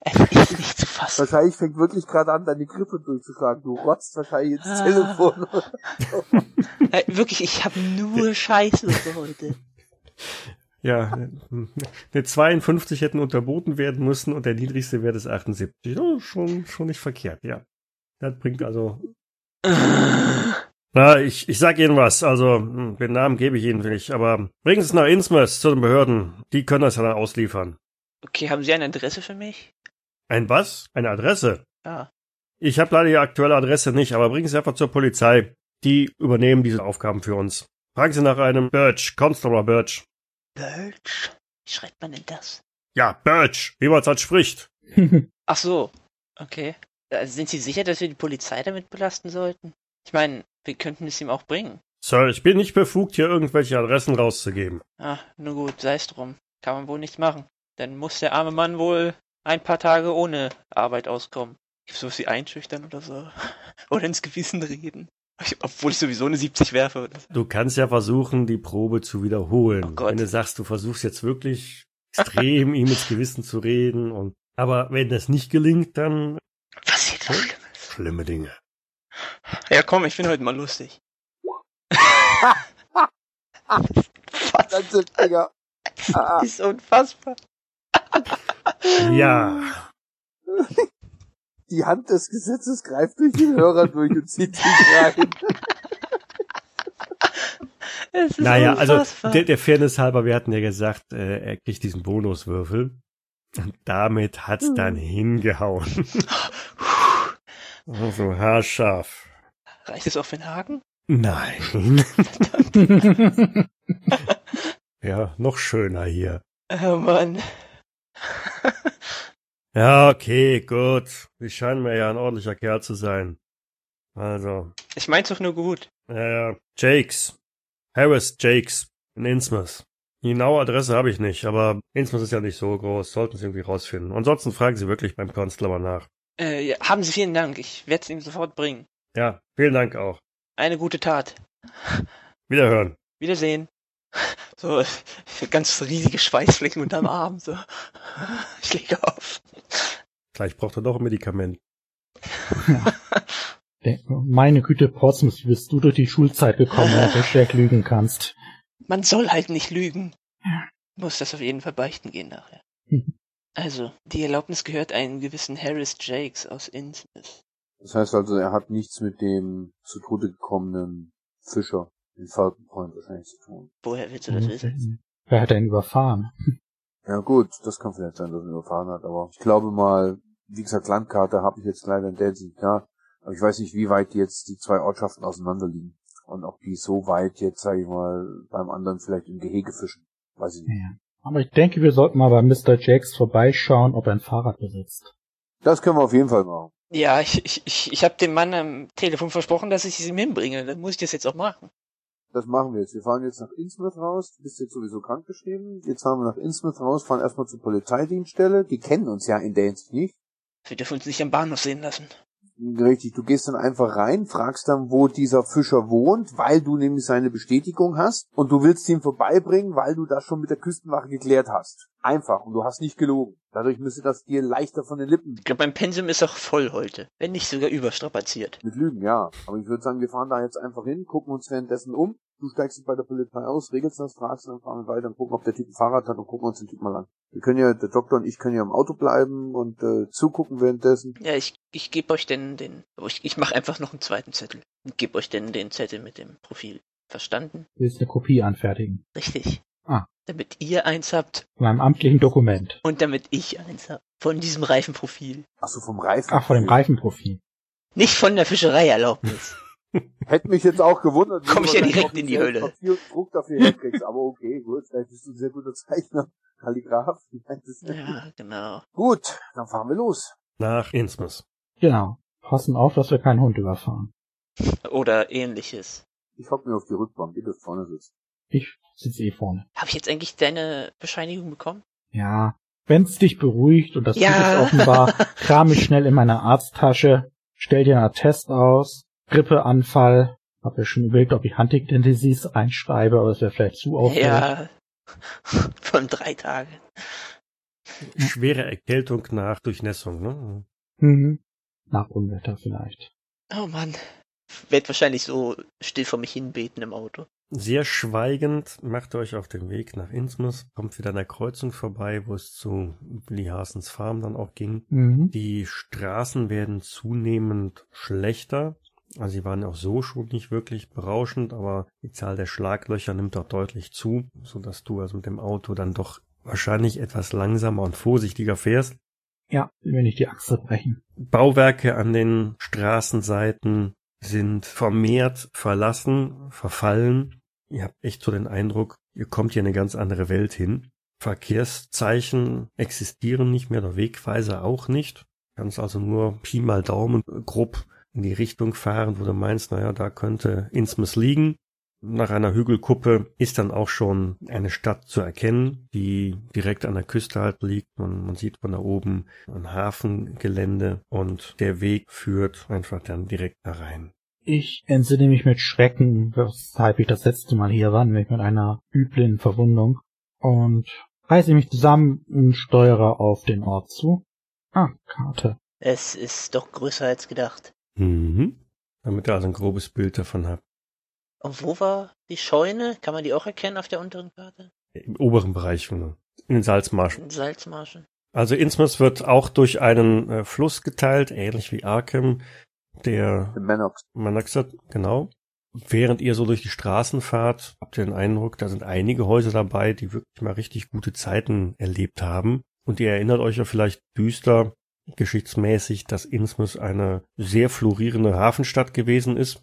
Es ist nicht zu fassen. Wahrscheinlich fängt wirklich gerade an, deine Grippe durchzuschlagen. Du rotzt wahrscheinlich ins Ah. Telefon. Äh, Wirklich, ich habe nur Scheißwürfe heute. Ja, eine 52 hätten unterboten werden müssen und der niedrigste Wert ist 78. Oh, schon, schon nicht verkehrt, ja. Das bringt also. Na, ich, ich sag Ihnen was. Also, hm, den Namen gebe ich Ihnen nicht, aber bringen Sie es nach Innsmouth zu den Behörden. Die können das ja dann ausliefern. Okay, haben Sie eine Adresse für mich? Ein was? Eine Adresse? Ja. Ich habe leider die aktuelle Adresse nicht, aber bringen Sie einfach zur Polizei. Die übernehmen diese Aufgaben für uns. Fragen Sie nach einem Birch, Constable Birch. Birch? Wie schreibt man denn das? Ja, Birch, wie man es halt spricht. Ach so. Okay. Äh, Sind Sie sicher, dass wir die Polizei damit belasten sollten? Ich meine, wir könnten es ihm auch bringen. Sir, ich bin nicht befugt, hier irgendwelche Adressen rauszugeben. Ah, nur gut, sei es drum. Kann man wohl nichts machen. Dann muss der arme Mann wohl ein paar Tage ohne Arbeit auskommen. Gibt's sowas wie einschüchtern oder so? Oder ins Gewissen reden? Obwohl ich sowieso eine 70 werfe. Oder so. Du kannst ja versuchen, die Probe zu wiederholen. Oh Gott. wenn du sagst, du versuchst jetzt wirklich extrem ihm ins Gewissen zu reden und aber wenn das nicht gelingt, dann Passiert was Schlimmes. schlimme Dinge. Ja komm, ich bin heute mal lustig. Ah, Das ist unfassbar. Ja, die Hand des Gesetzes greift durch den Hörer durch und zieht sich rein. Naja, also unfassbar. der, der Fairness halber, wir hatten ja gesagt, äh, er kriegt diesen Bonuswürfel. Und damit hat's dann hingehauen. Also haarscharf. Reicht es auch für den Haken? Nein. ja, noch schöner hier. Oh Mann. Ja, okay, gut. Sie scheinen mir ja ein ordentlicher Kerl zu sein. Also, Ich mein's doch nur gut. ja, ja. Jakes. Harris Jakes in Innsmouth. Die genaue Adresse habe ich nicht, aber Innsmouth ist ja nicht so groß. Sollten Sie irgendwie rausfinden. Ansonsten fragen Sie wirklich beim Constable nach. Äh, ja, haben Sie vielen Dank. Ich werde es ihm sofort bringen. Ja, vielen Dank auch. Eine gute Tat. Wiederhören. Wiedersehen. So, ganz riesige Schweißflecken unterm Arm, so. Ich lege auf. Vielleicht braucht er doch ein Medikament. Meine Güte, Portsmouth, wie bist du durch die Schulzeit gekommen, wenn du schlecht lügen kannst? Man soll halt nicht lügen. Muss das auf jeden Fall beichten gehen nachher. Mhm. Also, die Erlaubnis gehört einem gewissen Harris Jakes aus Innsmouth. Das heißt also, er hat nichts mit dem zu Tode gekommenen Fischer in Falcon Point wahrscheinlich zu tun. Woher willst du das wissen? Wer hat ihn überfahren? Ja gut, das kann vielleicht sein, dass er ihn überfahren hat, aber ich glaube mal, wie gesagt, Landkarte habe ich jetzt leider in der nicht da, aber ich weiß nicht, wie weit jetzt die zwei Ortschaften auseinander liegen. Und ob die so weit jetzt, sage ich mal, beim anderen vielleicht im Gehege fischen. Weiß ich nicht. Ja. Aber ich denke, wir sollten mal bei Mr. Jakes vorbeischauen, ob er ein Fahrrad besitzt. Das können wir auf jeden Fall machen. Ja, ich, ich, ich, ich habe dem Mann am Telefon versprochen, dass ich es ihm hinbringe. Dann muss ich das jetzt auch machen. Das machen wir jetzt. Wir fahren jetzt nach Innsmouth raus. Du bist jetzt sowieso krankgeschrieben. Jetzt fahren wir nach Innsmouth raus, fahren erstmal zur Polizeidienststelle. Die kennen uns ja in der Hinsicht nicht. Wir dürfen uns nicht am Bahnhof sehen lassen. Richtig, du gehst dann einfach rein, fragst dann, wo dieser Fischer wohnt, weil du nämlich seine Bestätigung hast und du willst ihn vorbeibringen, weil du das schon mit der Küstenwache geklärt hast. Einfach und du hast nicht gelogen. Dadurch müsste das dir leichter von den Lippen. Ich glaube, mein Pensum ist auch voll heute. Wenn nicht sogar überstrapaziert. Mit Lügen, ja. Aber ich würde sagen, wir fahren da jetzt einfach hin, gucken uns währenddessen um. Du steigst bei der Polizei aus, regelst das, fragst dann, fahren wir weiter und gucken, ob der Typ ein Fahrrad hat und gucken uns den Typ mal an. Wir können ja, der Doktor und ich können ja im Auto bleiben und äh, zugucken währenddessen. Ja, ich, ich gebe euch denn den. Ich, ich mache einfach noch einen zweiten Zettel. Und gebe euch denn den Zettel mit dem Profil. Verstanden? Du willst eine Kopie anfertigen. Richtig. Ah. Damit ihr eins habt Von einem amtlichen Dokument. und damit ich eins hab. Von diesem Reifenprofil. Ach so, vom Reifen. Ach, von dem Reifenprofil. Nicht von der Fischereierlaubnis. Hätte mich jetzt auch gewundert. wenn Komm du ich ja direkt in die Hölle. Papier und Druck dafür herkriegst. Aber okay, gut, vielleicht bist du ein sehr guter Zeichner. Kalligraph. Ja, genau. Gut, dann fahren wir los. Nach Innsmouth. Genau. Passen auf, dass wir keinen Hund überfahren. Oder ähnliches. Ich hock mir auf die Rückbank, ihr dürft vorne sitzen. Ich sitze eh vorne. Habe ich jetzt eigentlich deine Bescheinigung bekommen? Ja. Wenn's dich beruhigt und das Ja. tut es offenbar, kram ich schnell in meiner Arzttasche, stell dir einen Attest aus, Grippeanfall, hab ja schon überlegt, ob ich Huntington Disease reinschreibe, aber das wäre vielleicht zu auffällig. Ja. Von drei Tagen. Schwere Erkältung nach Durchnässung, ne? Mhm. Nach Unwetter vielleicht. Oh Mann. Werd wahrscheinlich so still vor mich hinbeten im Auto. Sehr schweigend macht ihr euch auf den Weg nach Innsmouth, kommt wieder an der Kreuzung vorbei, wo es zu Willi Haasens Farm dann auch ging. Mhm. Die Straßen werden zunehmend schlechter. Also sie waren auch so schon nicht wirklich berauschend, aber die Zahl der Schlaglöcher nimmt auch deutlich zu, so dass du also mit dem Auto dann doch wahrscheinlich etwas langsamer und vorsichtiger fährst. Ja, wenn nicht die Achse brechen. Bauwerke an den Straßenseiten sind vermehrt verlassen, verfallen. Ihr habt echt so den Eindruck, ihr kommt hier in eine ganz andere Welt hin. Verkehrszeichen existieren nicht mehr, der Wegweiser auch nicht. Kannst also nur Pi mal Daumen grob in die Richtung fahren, wo du meinst, naja, da könnte Innsmouth liegen. Nach einer Hügelkuppe ist dann auch schon eine Stadt zu erkennen, die direkt an der Küste halt liegt. Man, man sieht von da oben ein Hafengelände und der Weg führt einfach dann direkt da rein. Ich entsinne mich mit Schrecken, weshalb ich das letzte Mal hier war, nämlich mit einer üblen Verwundung. Und reiße mich zusammen und steuere auf den Ort zu. Ah, Karte. Es ist doch größer als gedacht. Mhm. Damit ihr also ein grobes Bild davon habt. Und wo war die Scheune? Kann man die auch erkennen auf der unteren Karte? Im oberen Bereich in den Salzmarschen. In Salzmarschen. Also Innsmouth wird auch durch einen äh, Fluss geteilt, ähnlich wie Arkham, der Manox. Manaxat, genau. Während ihr so durch die Straßen fahrt, habt ihr den Eindruck, da sind einige Häuser dabei, die wirklich mal richtig gute Zeiten erlebt haben. Und ihr erinnert euch ja vielleicht düster geschichtsmäßig, dass Innsmouth eine sehr florierende Hafenstadt gewesen ist.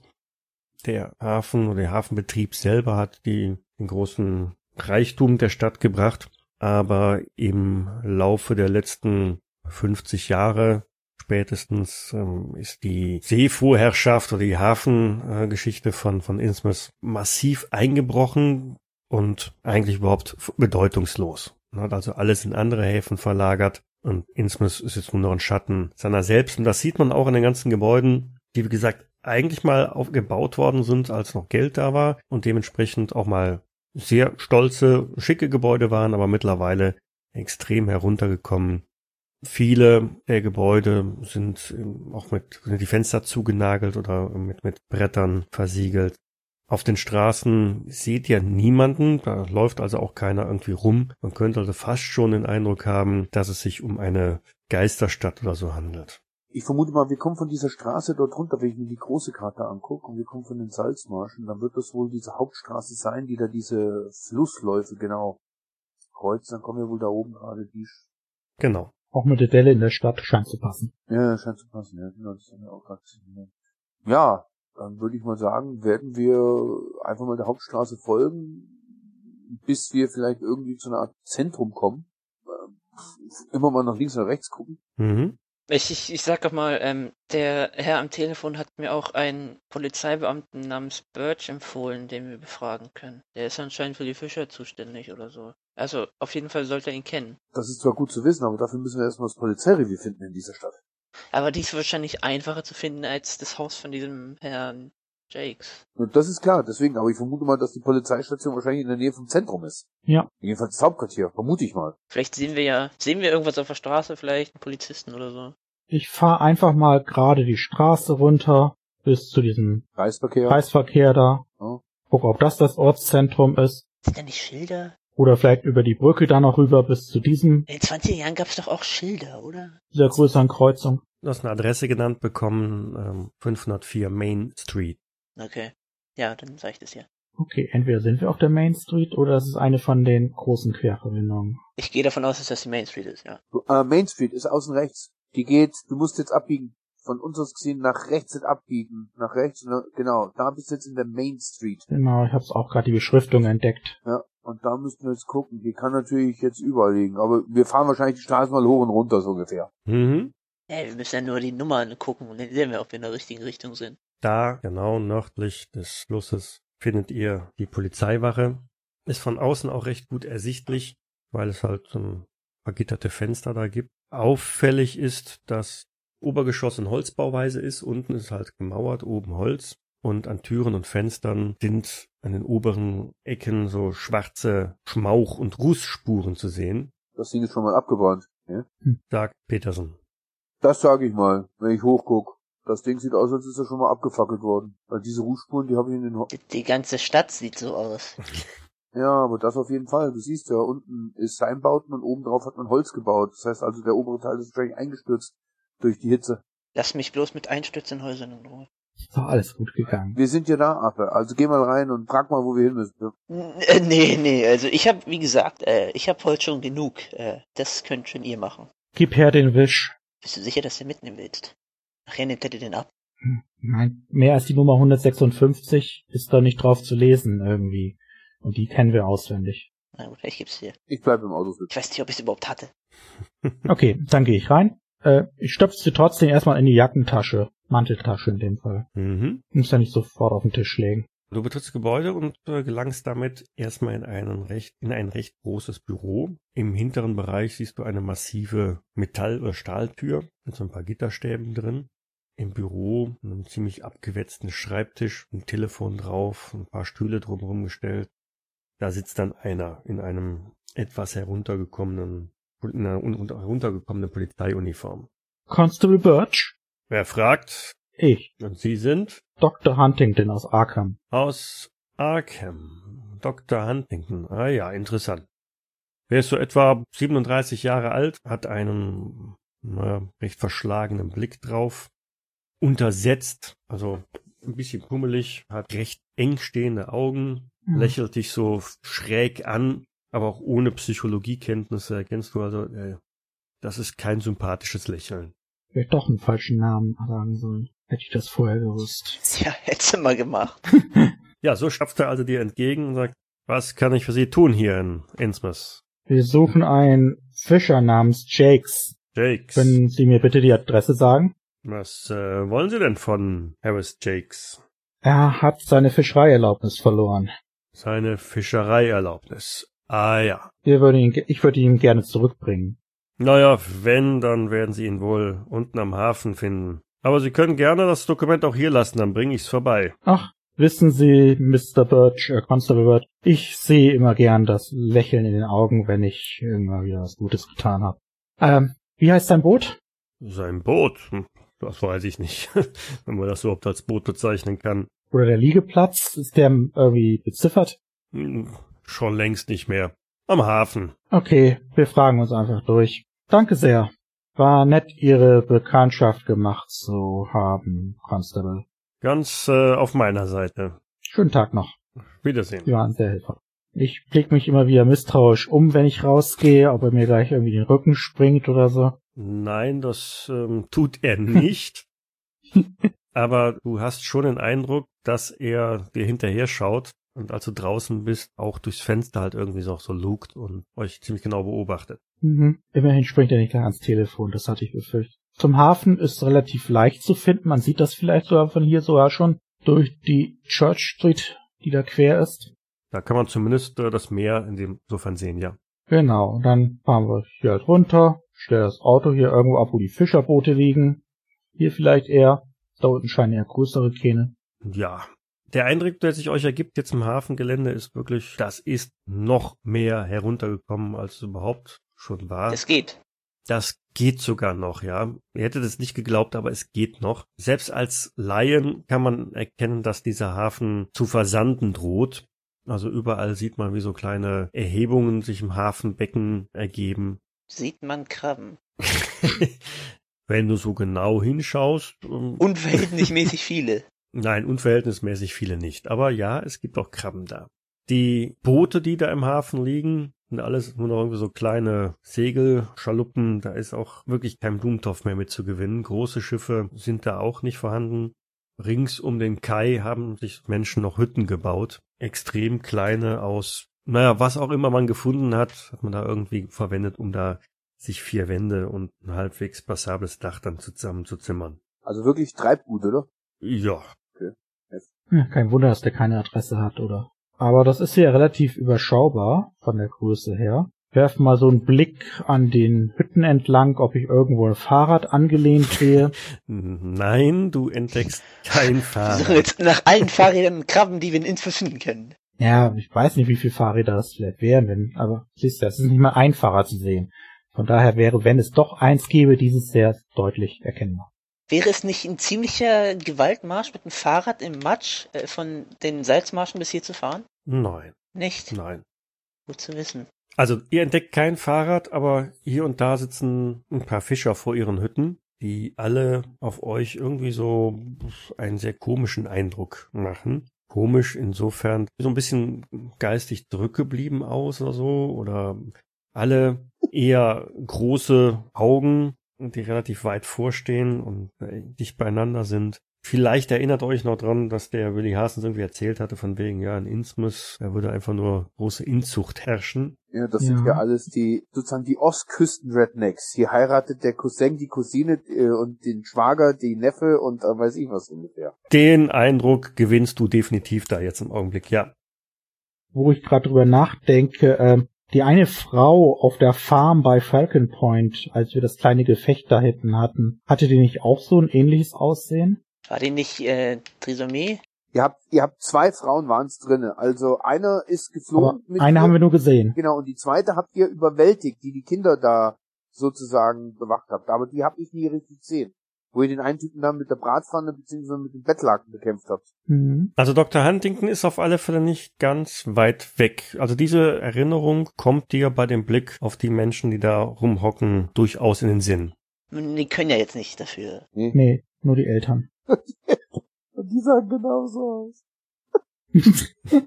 Der Hafen oder der Hafenbetrieb selber hat die, den großen Reichtum der Stadt gebracht. Aber im Laufe der letzten 50 Jahre spätestens ähm, ist die Seefuhrherrschaft oder die Hafengeschichte von, von Innsmouth massiv eingebrochen und eigentlich überhaupt bedeutungslos. Man hat also alles in andere Häfen verlagert und Innsmouth ist jetzt nur noch ein Schatten seiner selbst. Und das sieht man auch in den ganzen Gebäuden, die wie gesagt eigentlich mal aufgebaut worden sind, als noch Geld da war und dementsprechend auch mal sehr stolze, schicke Gebäude waren, aber mittlerweile extrem heruntergekommen. Viele der Gebäude sind auch mit sind die Fenster zugenagelt oder mit, mit Brettern versiegelt. Auf den Straßen seht ihr niemanden, da läuft also auch keiner irgendwie rum. Man könnte also fast schon den Eindruck haben, dass es sich um eine Geisterstadt oder so handelt. Ich vermute mal, wir kommen von dieser Straße dort runter, wenn ich mir die große Karte angucke, und wir kommen von den Salzmarschen, dann wird das wohl diese Hauptstraße sein, die da diese Flussläufe genau kreuzt, dann kommen wir wohl da oben gerade die. Genau. Auch mit der Delle in der Stadt scheint zu passen. Ja, scheint zu passen, ja, genau, das haben wir auch gerade gesehen. Ja, dann würde ich mal sagen, werden wir einfach mal der Hauptstraße folgen, bis wir vielleicht irgendwie zu einer Art Zentrum kommen. Ähm, immer mal nach links oder rechts gucken. Mhm. Ich, ich, ich sag doch mal, ähm, der Herr am Telefon hat mir auch einen Polizeibeamten namens Birch empfohlen, den wir befragen können. Der ist anscheinend für die Fischer zuständig oder so. Also, auf jeden Fall sollte er ihn kennen. Das ist zwar gut zu wissen, aber dafür müssen wir erstmal das Polizeirevier finden in dieser Stadt. Aber die ist wahrscheinlich einfacher zu finden als das Haus von diesem Herrn Jakes. Und das ist klar, deswegen, aber ich vermute mal, dass die Polizeistation wahrscheinlich in der Nähe vom Zentrum ist. Ja. Jedenfalls das Hauptquartier, vermute ich mal. Vielleicht sehen wir ja, sehen wir irgendwas auf der Straße, vielleicht einen Polizisten oder so. Ich fahre einfach mal gerade die Straße runter bis zu diesem Kreisverkehr. Kreisverkehr da. Ja. Guck, ob das das Ortszentrum ist. Sind da nicht Schilder? Oder vielleicht über die Brücke da noch rüber bis zu diesem, In den 20er Jahren gab's doch auch Schilder, oder? dieser größeren Kreuzung. Du hast eine Adresse genannt bekommen, ähm, 504 Main Street. Okay. Ja, dann sag ich das ja. Okay, entweder sind wir auf der Main Street oder es ist eine von den großen Querverbindungen. Ich gehe davon aus, dass das die Main Street ist, ja. Äh, Main Street ist außen rechts. Die geht, du musst jetzt abbiegen. Von uns aus gesehen nach rechts jetzt abbiegen. Nach rechts, na, genau. Da bist du jetzt in der Main Street. Genau, ich habe auch gerade die Beschriftung entdeckt. Ja. Und da müssten wir jetzt gucken. Die kann natürlich jetzt überall liegen. Aber wir fahren wahrscheinlich die Straße mal hoch und runter, so ungefähr. Mhm. Ey, wir müssen ja nur die Nummern gucken und dann sehen wir, ob wir in der richtigen Richtung sind. Da, genau nördlich des Flusses, findet ihr die Polizeiwache. Ist von außen auch recht gut ersichtlich, weil es halt so ein vergitterte Fenster da gibt. Auffällig ist, dass Obergeschoss in Holzbauweise ist. Unten ist halt gemauert, oben Holz. Und an Türen und Fenstern sind an den oberen Ecken so schwarze Schmauch- und Russspuren zu sehen, Das Ding ist schon mal abgebrannt. Ja? sagt Peterson. Das sage ich mal, wenn ich hochguck. Das Ding sieht aus, als ist er schon mal abgefackelt worden. Weil diese Rußspuren, die habe ich in den... Ho Die, die ganze Stadt sieht so aus. ja, aber das auf jeden Fall. Du siehst ja, unten ist Seinbauten und oben drauf hat man Holz gebaut. Das heißt also, der obere Teil ist wahrscheinlich eingestürzt durch die Hitze. Lass mich bloß mit einstürzenden Häusern in Ruhe. Ist doch alles gut gegangen. Wir sind ja da, Affe. Also geh mal rein und frag mal, wo wir hin müssen. Äh, nee, nee, also ich hab, wie gesagt, äh, ich hab heute schon genug. Äh, das könnt schon ihr machen. Gib her den Wisch. Bist du sicher, dass du mitnehmen willst? Nachher nimmt er dir den ab. Hm, Nein, mehr als die Nummer 156 ist da nicht drauf zu lesen irgendwie. Und die kennen wir auswendig. Na gut, ich geb's dir. Ich bleib im Auto sitzen. Ich weiß nicht, ob ich's überhaupt hatte. Okay, dann gehe ich rein. Äh, ich stopfe sie trotzdem erstmal in die Jackentasche. Manteltasche in dem Fall. Mhm. Muss ja nicht sofort auf den Tisch legen. Du betrittst das Gebäude und äh, gelangst damit erstmal in, einen recht, in ein recht großes Büro. Im hinteren Bereich siehst du eine massive Metall- oder Stahltür mit so ein paar Gitterstäben drin. Im Büro einen ziemlich abgewetzten Schreibtisch, ein Telefon drauf, ein paar Stühle drumherum gestellt. Da sitzt dann einer in einem etwas heruntergekommenen, in einer un- heruntergekommenen Polizeiuniform. Constable Birch? Wer fragt? Ich. Und Sie sind? Dr. Huntington aus Arkham. Aus Arkham. Dr. Huntington. Ah ja, interessant. Wer ist so etwa 37 Jahre alt, hat einen naja, recht verschlagenen Blick drauf, untersetzt, also ein bisschen pummelig, hat recht eng stehende Augen, Hm. lächelt dich so schräg an, aber auch ohne Psychologiekenntnisse erkennst du also, äh, das ist kein sympathisches Lächeln. Vielleicht doch einen falschen Namen sagen sollen. Hätte ich das vorher gewusst. Ja, hättest du mal gemacht. Ja, so stapft er also dir entgegen und sagt, was kann ich für Sie tun hier in Innsmouth? Wir suchen einen Fischer namens Jakes. Jakes. Können Sie mir bitte die Adresse sagen? Was äh, wollen Sie denn von Harris Jakes? Er hat seine Fischereierlaubnis verloren. Seine Fischereierlaubnis. Ah ja. Wir würden ihn, ich würde ihn gerne zurückbringen. Naja, wenn, dann werden Sie ihn wohl unten am Hafen finden. Aber Sie können gerne das Dokument auch hier lassen, dann bringe ich's vorbei. Ach, wissen Sie, Mr. Birch, äh, Constable Birch, ich sehe immer gern das Lächeln in den Augen, wenn ich irgendwann wieder was Gutes getan habe. Ähm, Wie heißt dein Boot? Sein Boot? Hm, Das weiß ich nicht, wenn man das überhaupt als Boot bezeichnen kann. Oder der Liegeplatz? Ist der irgendwie beziffert? Hm, Schon längst nicht mehr. Am Hafen. Okay, wir fragen uns einfach durch. Danke sehr. War nett, Ihre Bekanntschaft gemacht zu haben, Constable. Ganz äh, auf meiner Seite. Schönen Tag noch. Wiedersehen. Sie waren sehr hilfreich. Ich blick mich immer wieder misstrauisch um, wenn ich rausgehe, ob er mir gleich irgendwie den Rücken springt oder so. Nein, das ähm, tut er nicht. Aber du hast schon den Eindruck, dass er dir hinterher schaut und als du draußen bist, auch durchs Fenster halt irgendwie so, so lugt und euch ziemlich genau beobachtet. Mhm. Immerhin springt er nicht gleich ans Telefon, das hatte ich befürchtet. Zum Hafen ist relativ leicht zu finden. Man sieht das vielleicht sogar von hier sogar schon durch die Church Street, die da quer ist. Da kann man zumindest äh, das Meer in dem insofern sehen, ja. Genau, und dann fahren wir hier halt runter, stell das Auto hier irgendwo ab, wo die Fischerboote liegen. Hier vielleicht eher. Da unten scheinen eher größere Kähne. Ja. Der Eindruck, der sich euch ergibt jetzt im Hafengelände, ist wirklich, das ist noch mehr heruntergekommen, als es überhaupt schon war. Es geht. Das geht sogar noch, ja. Ihr hättet es nicht geglaubt, aber es geht noch. Selbst als Laien kann man erkennen, dass dieser Hafen zu versanden droht. Also überall sieht man, wie so kleine Erhebungen sich im Hafenbecken ergeben. Sieht man Krabben. Wenn du so genau hinschaust. ähm, Unverhältnismäßig viele. Nein, unverhältnismäßig viele nicht. Aber ja, es gibt auch Krabben da. Die Boote, die da im Hafen liegen, sind alles nur noch irgendwie so kleine Segelschaluppen. Da ist auch wirklich kein Blumentopf mehr mit zu gewinnen. Große Schiffe sind da auch nicht vorhanden. Rings um den Kai haben sich Menschen noch Hütten gebaut. Extrem kleine aus, naja, was auch immer man gefunden hat, hat man da irgendwie verwendet, um da sich vier Wände und ein halbwegs passables Dach dann zusammenzuzimmern. Also wirklich Treibgut, oder? Ja, Ja, kein Wunder, dass der keine Adresse hat, oder? Aber das ist hier relativ überschaubar von der Größe her. Werf mal so einen Blick an den Hütten entlang, ob ich irgendwo ein Fahrrad angelehnt sehe. Nein, du entdeckst kein Fahrrad. suchen jetzt nach allen Fahrrädern und Krabben, die wir in Info finden können. Ja, ich weiß nicht, wie viele Fahrräder das vielleicht wären, wenn, aber siehst du, es ist nicht mal ein Fahrrad zu sehen. Von daher wäre, wenn es doch eins gäbe, dieses sehr deutlich erkennbar. Wäre es nicht ein ziemlicher Gewaltmarsch mit dem Fahrrad im Matsch äh, von den Salzmarschen bis hier zu fahren? Nein, Nicht? nein. Gut zu wissen. Also ihr entdeckt kein Fahrrad, aber hier und da sitzen ein paar Fischer vor ihren Hütten, die alle auf euch irgendwie so einen sehr komischen Eindruck machen. Komisch insofern so ein bisschen geistig zurückgeblieben aus oder so oder alle eher große Augen, die relativ weit vorstehen und äh, dicht beieinander sind. Vielleicht erinnert euch noch dran, dass der Willi Haasens irgendwie erzählt hatte, von wegen, ja, in Innsmouth, da würde einfach nur große Inzucht herrschen. Ja, das Ja. sind ja alles die, sozusagen die Ostküsten-Rednecks. Hier heiratet der Cousin die Cousine äh, und den Schwager, die Neffe und äh, weiß ich was ungefähr. Den Eindruck gewinnst du definitiv da jetzt im Augenblick, ja. Wo ich gerade drüber nachdenke, ähm, die eine Frau auf der Farm bei Falcon Point, als wir das kleine Gefecht da hinten hatten, hatte die nicht auch so ein ähnliches Aussehen? War die nicht äh, Trisomie? Ihr habt, ihr habt zwei Frauen waren's drinne. Also einer ist mit eine haben wir nur gesehen. Genau, und die zweite habt ihr überwältigt, die die Kinder da sozusagen bewacht habt. Aber die hab ich nie richtig gesehen. Wo ihr den einen Typen dann mit der Bratpfanne bzw. mit dem Bettlaken bekämpft habt. Mhm. Also Dr. Huntington ist auf alle Fälle nicht ganz weit weg. Also diese Erinnerung kommt dir bei dem Blick auf die Menschen, die da rumhocken, durchaus in den Sinn. Die können ja jetzt nicht dafür. Nee, nur die Eltern. Und die sahen genauso aus.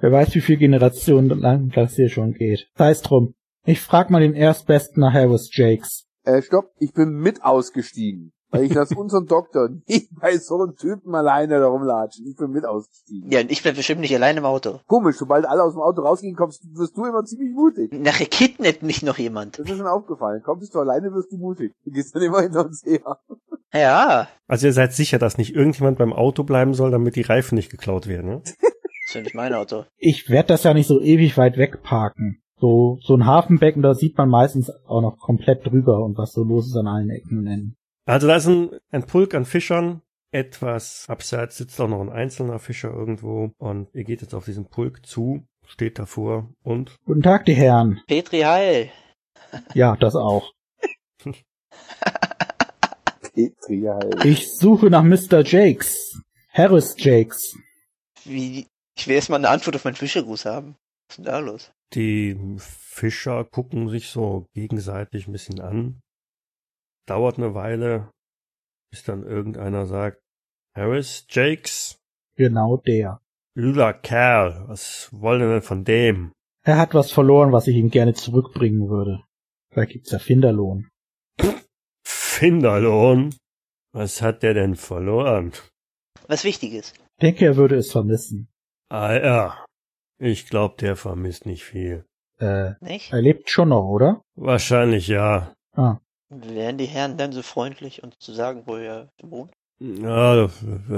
Wer weiß, wie viele Generationen lang das hier schon geht. Sei es drum. Ich frag mal den Erstbesten nachher, was Jakes. Äh, stopp, ich bin mit ausgestiegen. Weil ich lasse unseren Doktor nicht bei so einem Typen alleine da rumlatschen. Ich bin mit ausgestiegen. Ja, und ich bleib bestimmt nicht allein im Auto. Komisch, sobald alle aus dem Auto rausgehen, kommst, wirst du immer ziemlich mutig. Nachher kidnappt mich noch jemand. Das ist mir aufgefallen. Kommst du alleine, wirst du mutig. Du gehst dann immer hinter uns her. Ja, Also ihr seid sicher, dass nicht irgendjemand beim Auto bleiben soll, damit die Reifen nicht geklaut werden. Ne? das ist ja nicht mein Auto. Ich werd das ja nicht so ewig weit wegparken. So, so ein Hafenbecken, da sieht man meistens auch noch komplett drüber und was so los ist an allen Ecken und Enden. Also da ist ein, ein Pulk an Fischern. Etwas abseits sitzt auch noch ein einzelner Fischer irgendwo. Und ihr geht jetzt auf diesen Pulk zu, steht davor und Guten Tag, die Herren. Petri Heil. Ja, das auch. Petri halt. Ich suche nach Mr. Jakes. Harris Jakes. Wie, ich will erstmal eine Antwort auf meinen Fischergruß haben. Was ist denn da los? Die Fischer gucken sich so gegenseitig ein bisschen an. Dauert eine Weile, bis dann irgendeiner sagt, Harris Jakes, Genau der. übler Kerl, was wollen wir denn von dem? Er hat was verloren, was ich ihm gerne zurückbringen würde. Da gibt's ja Finderlohn. Finderlohn? Was hat der denn verloren? Was Wichtiges. Denke, er würde es vermissen. Ah ja, ich glaub, der vermisst nicht viel. Äh, Nicht? er lebt schon noch, oder? Wahrscheinlich ja. Ah, Wären die Herren dann so freundlich, uns zu sagen, wo er wohnt? Ja,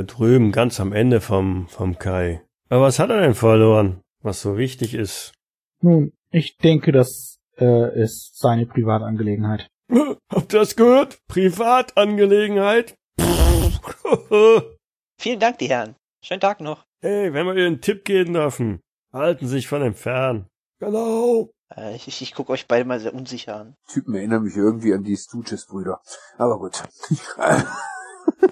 drüben ganz am Ende vom, vom Kai. Aber was hat er denn verloren, was so wichtig ist? nun, ich denke, das äh, ist seine Privatangelegenheit. Habt ihr das gehört? Privatangelegenheit? Vielen Dank, die Herren. Schönen Tag noch. hey, wenn wir ihr einen Tipp geben dürfen, halten Sie sich von dem fern. Genau. Äh, ich, ich, ich gucke euch beide mal sehr unsicher an. Typen erinnern mich irgendwie an die Stooges-Brüder. Aber gut.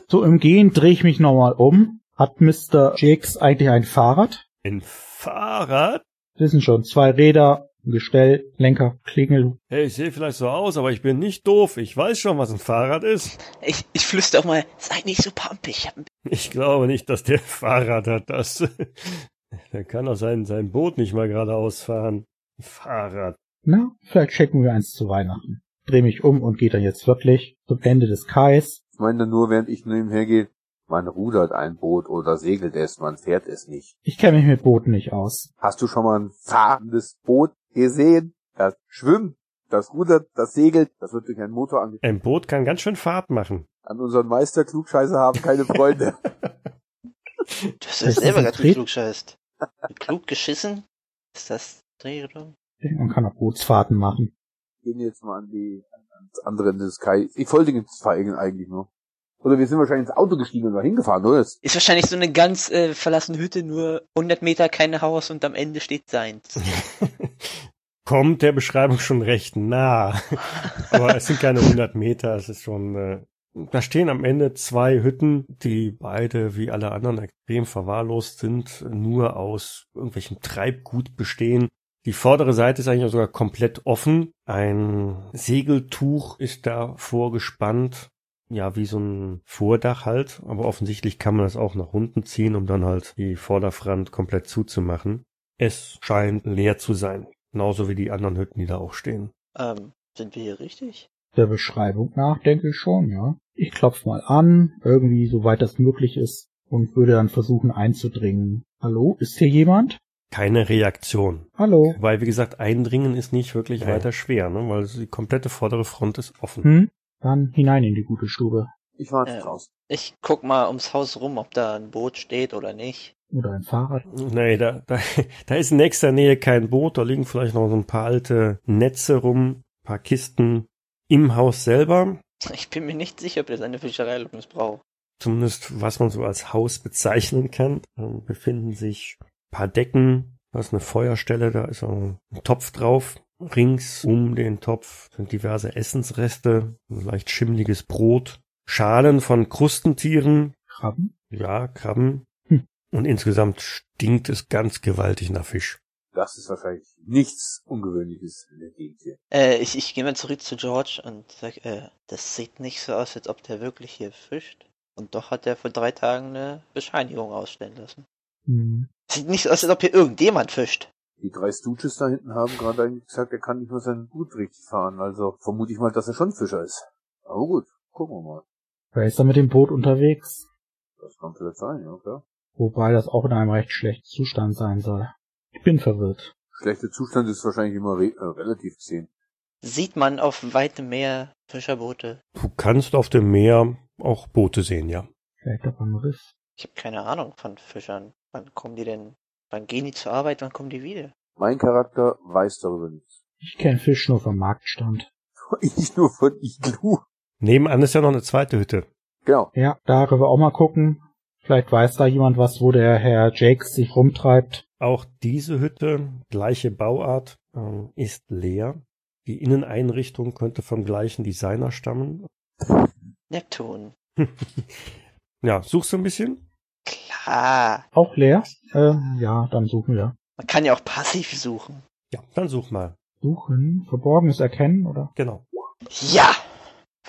So im Gehen drehe ich mich nochmal um. Hat Mr. Jakes eigentlich ein Fahrrad? Ein Fahrrad? Sind schon zwei Räder, ein Gestell, Lenker, Klingel. Hey, ich sehe vielleicht so aus, aber ich bin nicht doof. Ich weiß schon, was ein Fahrrad ist. Ich, ich flüster auch mal, sei nicht so pampig. Ich glaube nicht, dass der Fahrrad hat. Das, der kann doch sein, sein Boot nicht mal geradeaus fahren. Fahrrad. Na, vielleicht checken wir eins zu Weihnachten. Dreh mich um und gehe dann jetzt wirklich zum Ende des Kais. Ich meine nur, während ich nebenher gehe, man rudert ein Boot oder segelt es, man fährt es nicht. Ich kenne mich mit Booten nicht aus. Hast du schon mal ein fahrendes Boot gesehen? Das schwimmt, das rudert, das segelt, das wird durch einen Motor ange... Ein Boot kann ganz schön Fahrt machen. An unseren Meister Klugscheißer haben keine Freunde. Das ist selber ein ganz Trieb. Klug geschissen? Ist das Drehung? Man kann auch Bootsfahrten machen. Gehen jetzt mal an die, ans andere Ende des Kai. Ich folge den Vereinen eigentlich nur. Oder wir sind wahrscheinlich ins Auto gestiegen und da hingefahren, oder? Ist wahrscheinlich so eine ganz äh, verlassene Hütte, nur 100 Meter kein Haus und am Ende steht seins. Kommt der Beschreibung schon recht nah. Aber es sind keine 100 Meter, es ist schon, äh, da stehen am Ende zwei Hütten, die beide wie alle anderen extrem verwahrlost sind, nur aus irgendwelchem Treibgut bestehen. Die vordere Seite ist eigentlich sogar komplett offen. Ein Segeltuch ist da vorgespannt. Ja, wie so ein Vordach halt. Aber offensichtlich kann man das auch nach unten ziehen, um dann halt die Vorderfront komplett zuzumachen. Es scheint leer zu sein. Genauso wie die anderen Hütten, die da auch stehen. Ähm, sind wir hier richtig? Der Beschreibung nach denke ich schon, ja. Ich klopf mal an, irgendwie soweit das möglich ist, und würde dann versuchen einzudringen. Hallo, ist hier jemand? Keine Reaktion. Hallo. Weil, wie gesagt, eindringen ist nicht wirklich Nee. weiter schwer, ne? weil die komplette vordere Front ist offen. Hm? Dann hinein in die gute Stube. Ich warte Ja. draußen. Ich guck mal ums Haus rum, ob da ein Boot steht oder nicht. Oder ein Fahrrad. Nee, da, da, da ist in nächster Nähe kein Boot, da liegen vielleicht noch so ein paar alte Netze rum, ein paar Kisten im Haus selber. Ich bin mir nicht sicher, ob das eine Fischereilung braucht. Zumindest was man so als Haus bezeichnen kann. Da befinden sich ein paar Decken, da ist eine Feuerstelle, da ist auch ein Topf drauf. Rings um den Topf sind diverse Essensreste, ein leicht schimmliges Brot, Schalen von Krustentieren, Krabben? ja, Krabben. Hm. Und insgesamt stinkt es ganz gewaltig nach Fisch. Das ist wahrscheinlich nichts Ungewöhnliches in der Gegend hier. Äh, ich, ich gehe mal zurück zu George und sag, äh, das sieht nicht so aus, als ob der wirklich hier fischt. Und doch hat er vor drei Tagen eine Bescheinigung ausstellen lassen. Hm. Sieht nicht so aus, als ob hier irgendjemand fischt. Die drei Stooges da hinten haben gerade eigentlich gesagt, er kann nicht mehr sein Boot richtig fahren. Also vermute ich mal, dass er schon Fischer ist. Aber gut, gucken wir mal. Wer ist da mit dem Boot unterwegs? Das kann vielleicht sein, ja, klar. Wobei das auch in einem recht schlechten Zustand sein soll. Ich bin verwirrt. Schlechter Zustand ist wahrscheinlich immer re äh, relativ gesehen. Sieht man auf weitem Meer Fischerboote? Du kannst auf dem Meer auch Boote sehen, ja. Vielleicht auch am Riff. Ich habe keine Ahnung von Fischern. Wann kommen die denn? Wann gehen die zur Arbeit? Wann kommen die wieder? Mein Charakter weiß darüber nichts. Ich kenne Fisch nur vom Marktstand. Ich nur von Iglu. Nebenan ist ja noch eine zweite Hütte. Genau. Ja, da können wir auch mal gucken. Vielleicht weiß da jemand was, wo der Herr Jakes sich rumtreibt. Auch diese Hütte, gleiche Bauart, ähm, ist leer. Die Inneneinrichtung könnte vom gleichen Designer stammen. Neptun. Ja, suchst du ein bisschen? Klar. Auch leer? Äh, ja, dann suchen wir. Man kann ja auch passiv suchen. Ja, dann such mal. Suchen, verborgenes Erkennen, oder? Genau. Ja!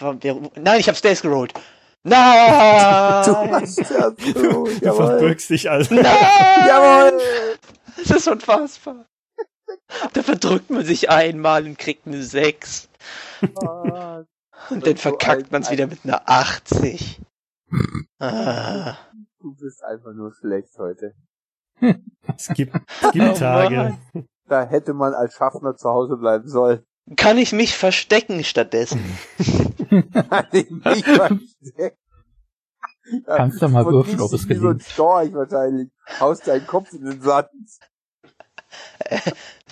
Nein, ich hab Stays gerollt. Du Nein! hast ja so, Du jawohl. verbirgst dich also. Nein! Jawohl! Das ist unfassbar. Da verdrückt man sich einmal und kriegt eine 6. Ah, Und dann verkackt man es wieder mit einer 80. Ah. Du bist einfach nur schlecht heute. Es gibt, es gibt Oh Tage. Da hätte man als Schaffner zu Hause bleiben sollen. Kann ich mich verstecken stattdessen? Nicht Kannst du mal würfeln, ob es wie so ein gelingt. Storch wahrscheinlich. Haust deinen Kopf in den Sand.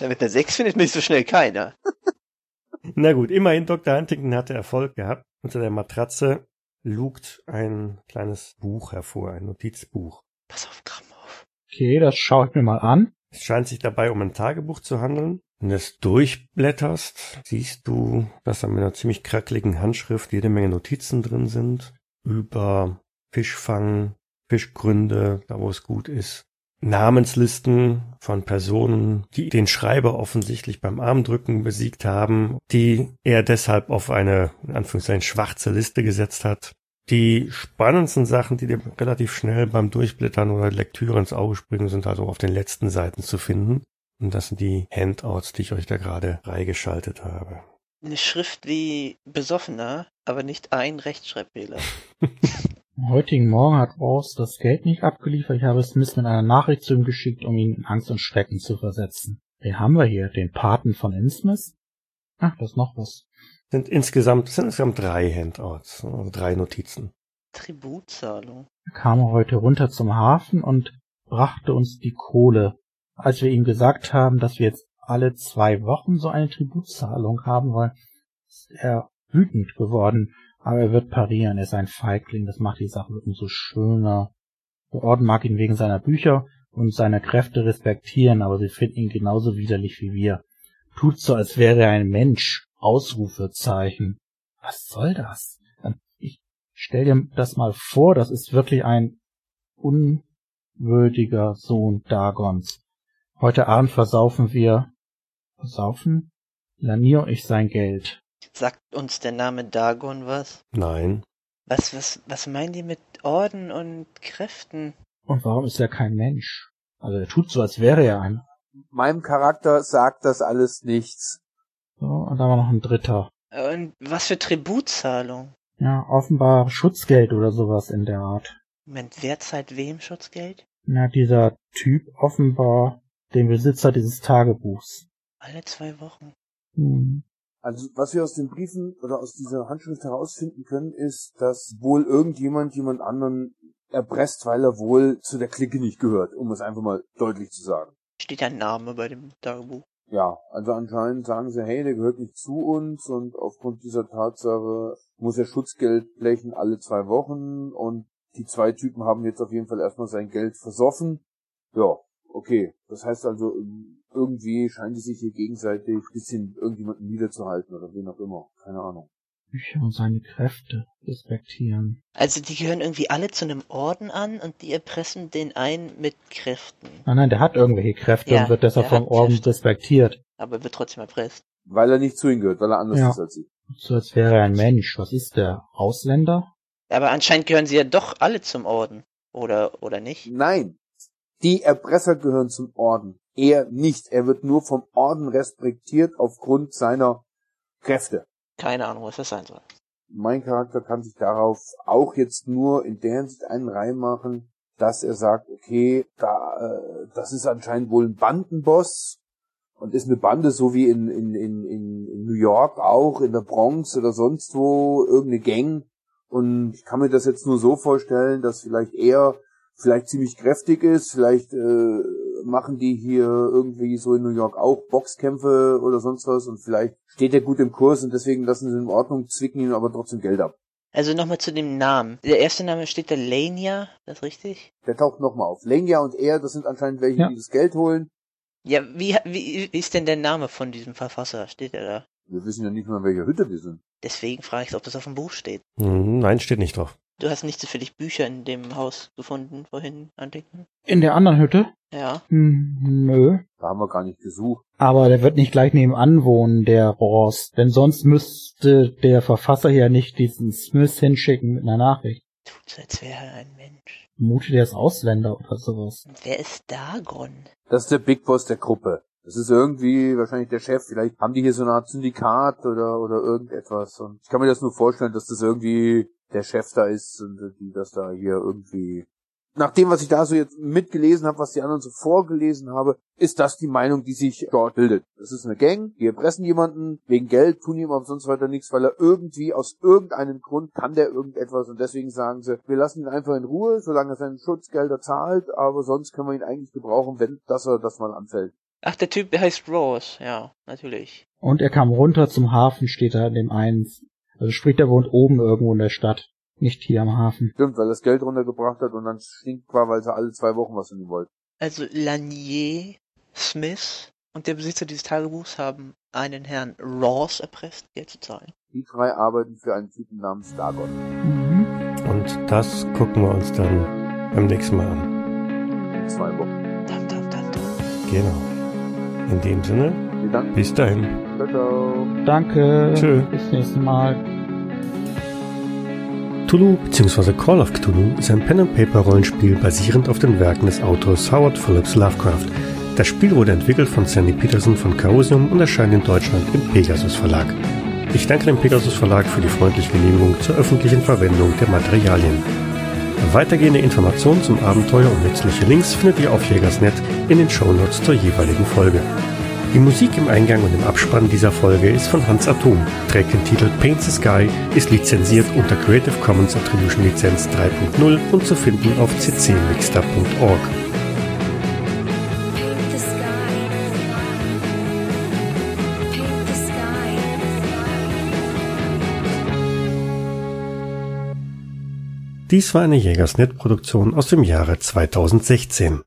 Ja, mit einer 6 findet mich so schnell keiner. Na gut, immerhin Dr. Huntington hatte Erfolg gehabt. Unter der Matratze lugt ein kleines Buch hervor, ein Notizbuch. Pass auf, Kram auf. Okay, das schaue ich mir mal an. Es scheint sich dabei um ein Tagebuch zu handeln. Wenn du es durchblätterst, siehst du, dass da mit einer ziemlich krackeligen Handschrift jede Menge Notizen drin sind über Fischfang, Fischgründe, da wo es gut ist. Namenslisten von Personen, die den Schreiber offensichtlich beim Armdrücken besiegt haben, die er deshalb auf eine, in Anführungszeichen, schwarze Liste gesetzt hat. Die spannendsten Sachen, die dir relativ schnell beim Durchblättern oder Lektüre ins Auge springen, sind also auf den letzten Seiten zu finden. Und das sind die Handouts, die ich euch da gerade freigeschaltet habe. Eine Schrift wie besoffener, aber nicht ein Rechtschreibfehler. Am heutigen Morgen hat Ross das Geld nicht abgeliefert. Ich habe Smith mit einer Nachricht zu ihm geschickt, um ihn in Angst und Schrecken zu versetzen. Wen haben wir hier? Den Paten von Innsmouth? Ach, da ist noch was. Sind insgesamt, sind insgesamt drei Handouts, also drei Notizen. Tributzahlung. Er kam heute runter zum Hafen und brachte uns die Kohle. Als wir ihm gesagt haben, dass wir jetzt alle zwei Wochen so eine Tributzahlung haben wollen, ist er wütend geworden. Aber er wird parieren. Er ist ein Feigling. Das macht die Sache umso schöner. Der Orden mag ihn wegen seiner Bücher und seiner Kräfte respektieren, aber sie finden ihn genauso widerlich wie wir. Tut so, als wäre er ein Mensch. Ausrufezeichen. Was soll das? Ich stell dir das mal vor, das ist wirklich ein unwürdiger Sohn Dagons. Heute Abend versaufen wir, versaufen? Lanier und ich sein Geld. Sagt uns der Name Dagon was? Nein. Was, was, was meinen die mit Orden und Kräften? Und warum ist er kein Mensch? Also er tut so, als wäre er ein. Meinem Charakter sagt das alles nichts. So, und da war noch ein dritter. Und was für Tributzahlung? Ja, offenbar Schutzgeld oder sowas in der Art. Moment, wer zahlt wem Schutzgeld? Na, dieser Typ offenbar den Besitzer dieses Tagebuchs. Alle zwei Wochen. Hm. Also was wir aus den Briefen oder aus dieser Handschrift herausfinden können, ist, dass wohl irgendjemand jemand anderen erpresst, weil er wohl zu der Clique nicht gehört, um es einfach mal deutlich zu sagen. Steht ein Name bei dem Tagebuch? Ja, also anscheinend sagen sie, hey, der gehört nicht zu uns und aufgrund dieser Tatsache muss er Schutzgeld blechen alle zwei Wochen und die zwei Typen haben jetzt auf jeden Fall erstmal sein Geld versoffen. Ja, okay. Das heißt also, irgendwie scheinen die sich hier gegenseitig ein bisschen irgendjemanden niederzuhalten oder wen auch immer. Keine Ahnung. Bücher und seine Kräfte respektieren. Also die gehören irgendwie alle zu einem Orden an und die erpressen den einen mit Kräften. Nein, nein, der hat irgendwelche Kräfte Ja, und wird deshalb vom Orden Kräfte. respektiert. Aber wird trotzdem erpresst. Weil er nicht zu ihnen gehört, weil er anders Ja. ist als sie. So als wäre er ein Mensch. Was ist der? Ausländer? Aber anscheinend gehören sie ja doch alle zum Orden. Oder, oder nicht? Nein. Die Erpresser gehören zum Orden. Er nicht. Er wird nur vom Orden respektiert aufgrund seiner Kräfte. Keine Ahnung, was das sein soll. Mein Charakter kann sich darauf auch jetzt nur in der Hinsicht einen Reim machen, dass er sagt, okay, da, äh, das ist anscheinend wohl ein Bandenboss und ist eine Bande, so wie in, in, in, in, in New York auch, in der Bronx oder sonst wo, irgendeine Gang. Und ich kann mir das jetzt nur so vorstellen, dass vielleicht er vielleicht ziemlich kräftig ist, vielleicht äh, machen die hier irgendwie so in New York auch Boxkämpfe oder sonst was und vielleicht steht er gut im Kurs und deswegen lassen sie ihn in Ordnung, zwicken ihn aber trotzdem Geld ab. Also nochmal zu dem Namen. Der erste Name steht da Lania, ist das richtig? Der taucht nochmal auf. Lenya und er, das sind anscheinend welche, Ja. die das Geld holen. Ja, wie, wie, wie ist denn der Name von diesem Verfasser? Steht er da? Wir wissen ja nicht mal, in welcher Hütte wir sind. Deswegen frage ich, ob das auf dem Buch steht. Hm, Nein, steht nicht drauf. Du hast nicht zufällig Bücher in dem Haus gefunden, vorhin, Andenken? In der anderen Hütte? Ja. Hm, nö. Da haben wir gar nicht gesucht. Aber der wird nicht gleich nebenan wohnen, der Ross. Denn sonst müsste der Verfasser ja nicht diesen Smith hinschicken mit einer Nachricht. Tut so, als wäre er ein Mensch. Vermute, der ist Ausländer oder sowas. Und wer ist Dagon? Das ist der Big Boss der Gruppe. Das ist irgendwie wahrscheinlich der Chef. Vielleicht haben die hier so eine Art Syndikat oder, oder irgendetwas. Und ich kann mir das nur vorstellen, dass das irgendwie der Chef da ist und die das da hier irgendwie. Nach dem, was ich da so jetzt mitgelesen habe, was die anderen so vorgelesen habe, ist das die Meinung, die sich dort bildet. Das ist eine Gang, die erpressen jemanden wegen Geld, tun ihm aber sonst weiter nichts, weil er irgendwie aus irgendeinem Grund kann der irgendetwas und deswegen sagen sie, wir lassen ihn einfach in Ruhe, solange er seine Schutzgelder zahlt, aber sonst können wir ihn eigentlich gebrauchen, wenn das er das mal anfällt. Ach, der Typ, der heißt Rose. Ja, natürlich. Und er kam runter zum Hafen, steht da in dem einen. Also sprich, der wohnt oben irgendwo in der Stadt. Nicht hier am Hafen. Stimmt, weil er das Geld runtergebracht hat und dann stinkt war, weil sie alle zwei Wochen was von ihm wollten. Also Lanier, Smith und der Besitzer dieses Tagebuchs haben einen Herrn Ross erpresst, Geld zu zahlen. Die drei arbeiten für einen Typen namens Dagon. Mhm. Und das gucken wir uns dann beim nächsten Mal an. In zwei Wochen. Dam, dam, dam, dam. Genau. In dem Sinne, Vielen Dank. bis dahin. Ciao, ciao. Danke. Tschö. Bis nächstes Mal. Cthulhu bzw. Call of Cthulhu ist ein Pen-and-Paper-Rollenspiel basierend auf den Werken des Autors Howard Phillips Lovecraft. Das Spiel wurde entwickelt von Sandy Peterson von Chaosium und erscheint in Deutschland im Pegasus Verlag. Ich danke dem Pegasus Verlag für die freundliche Genehmigung zur öffentlichen Verwendung der Materialien. Weitergehende Informationen zum Abenteuer und nützliche Links findet ihr auf Jägersnet in den Shownotes zur jeweiligen Folge. Die Musik im Eingang und im Abspann dieser Folge ist von Hans Atom, trägt den Titel Paint the Sky, ist lizenziert unter Creative Commons Attribution Lizenz 3.0 und zu finden auf ccmixter.org. Dies war eine Jägersnet-Produktion aus dem Jahre 2016.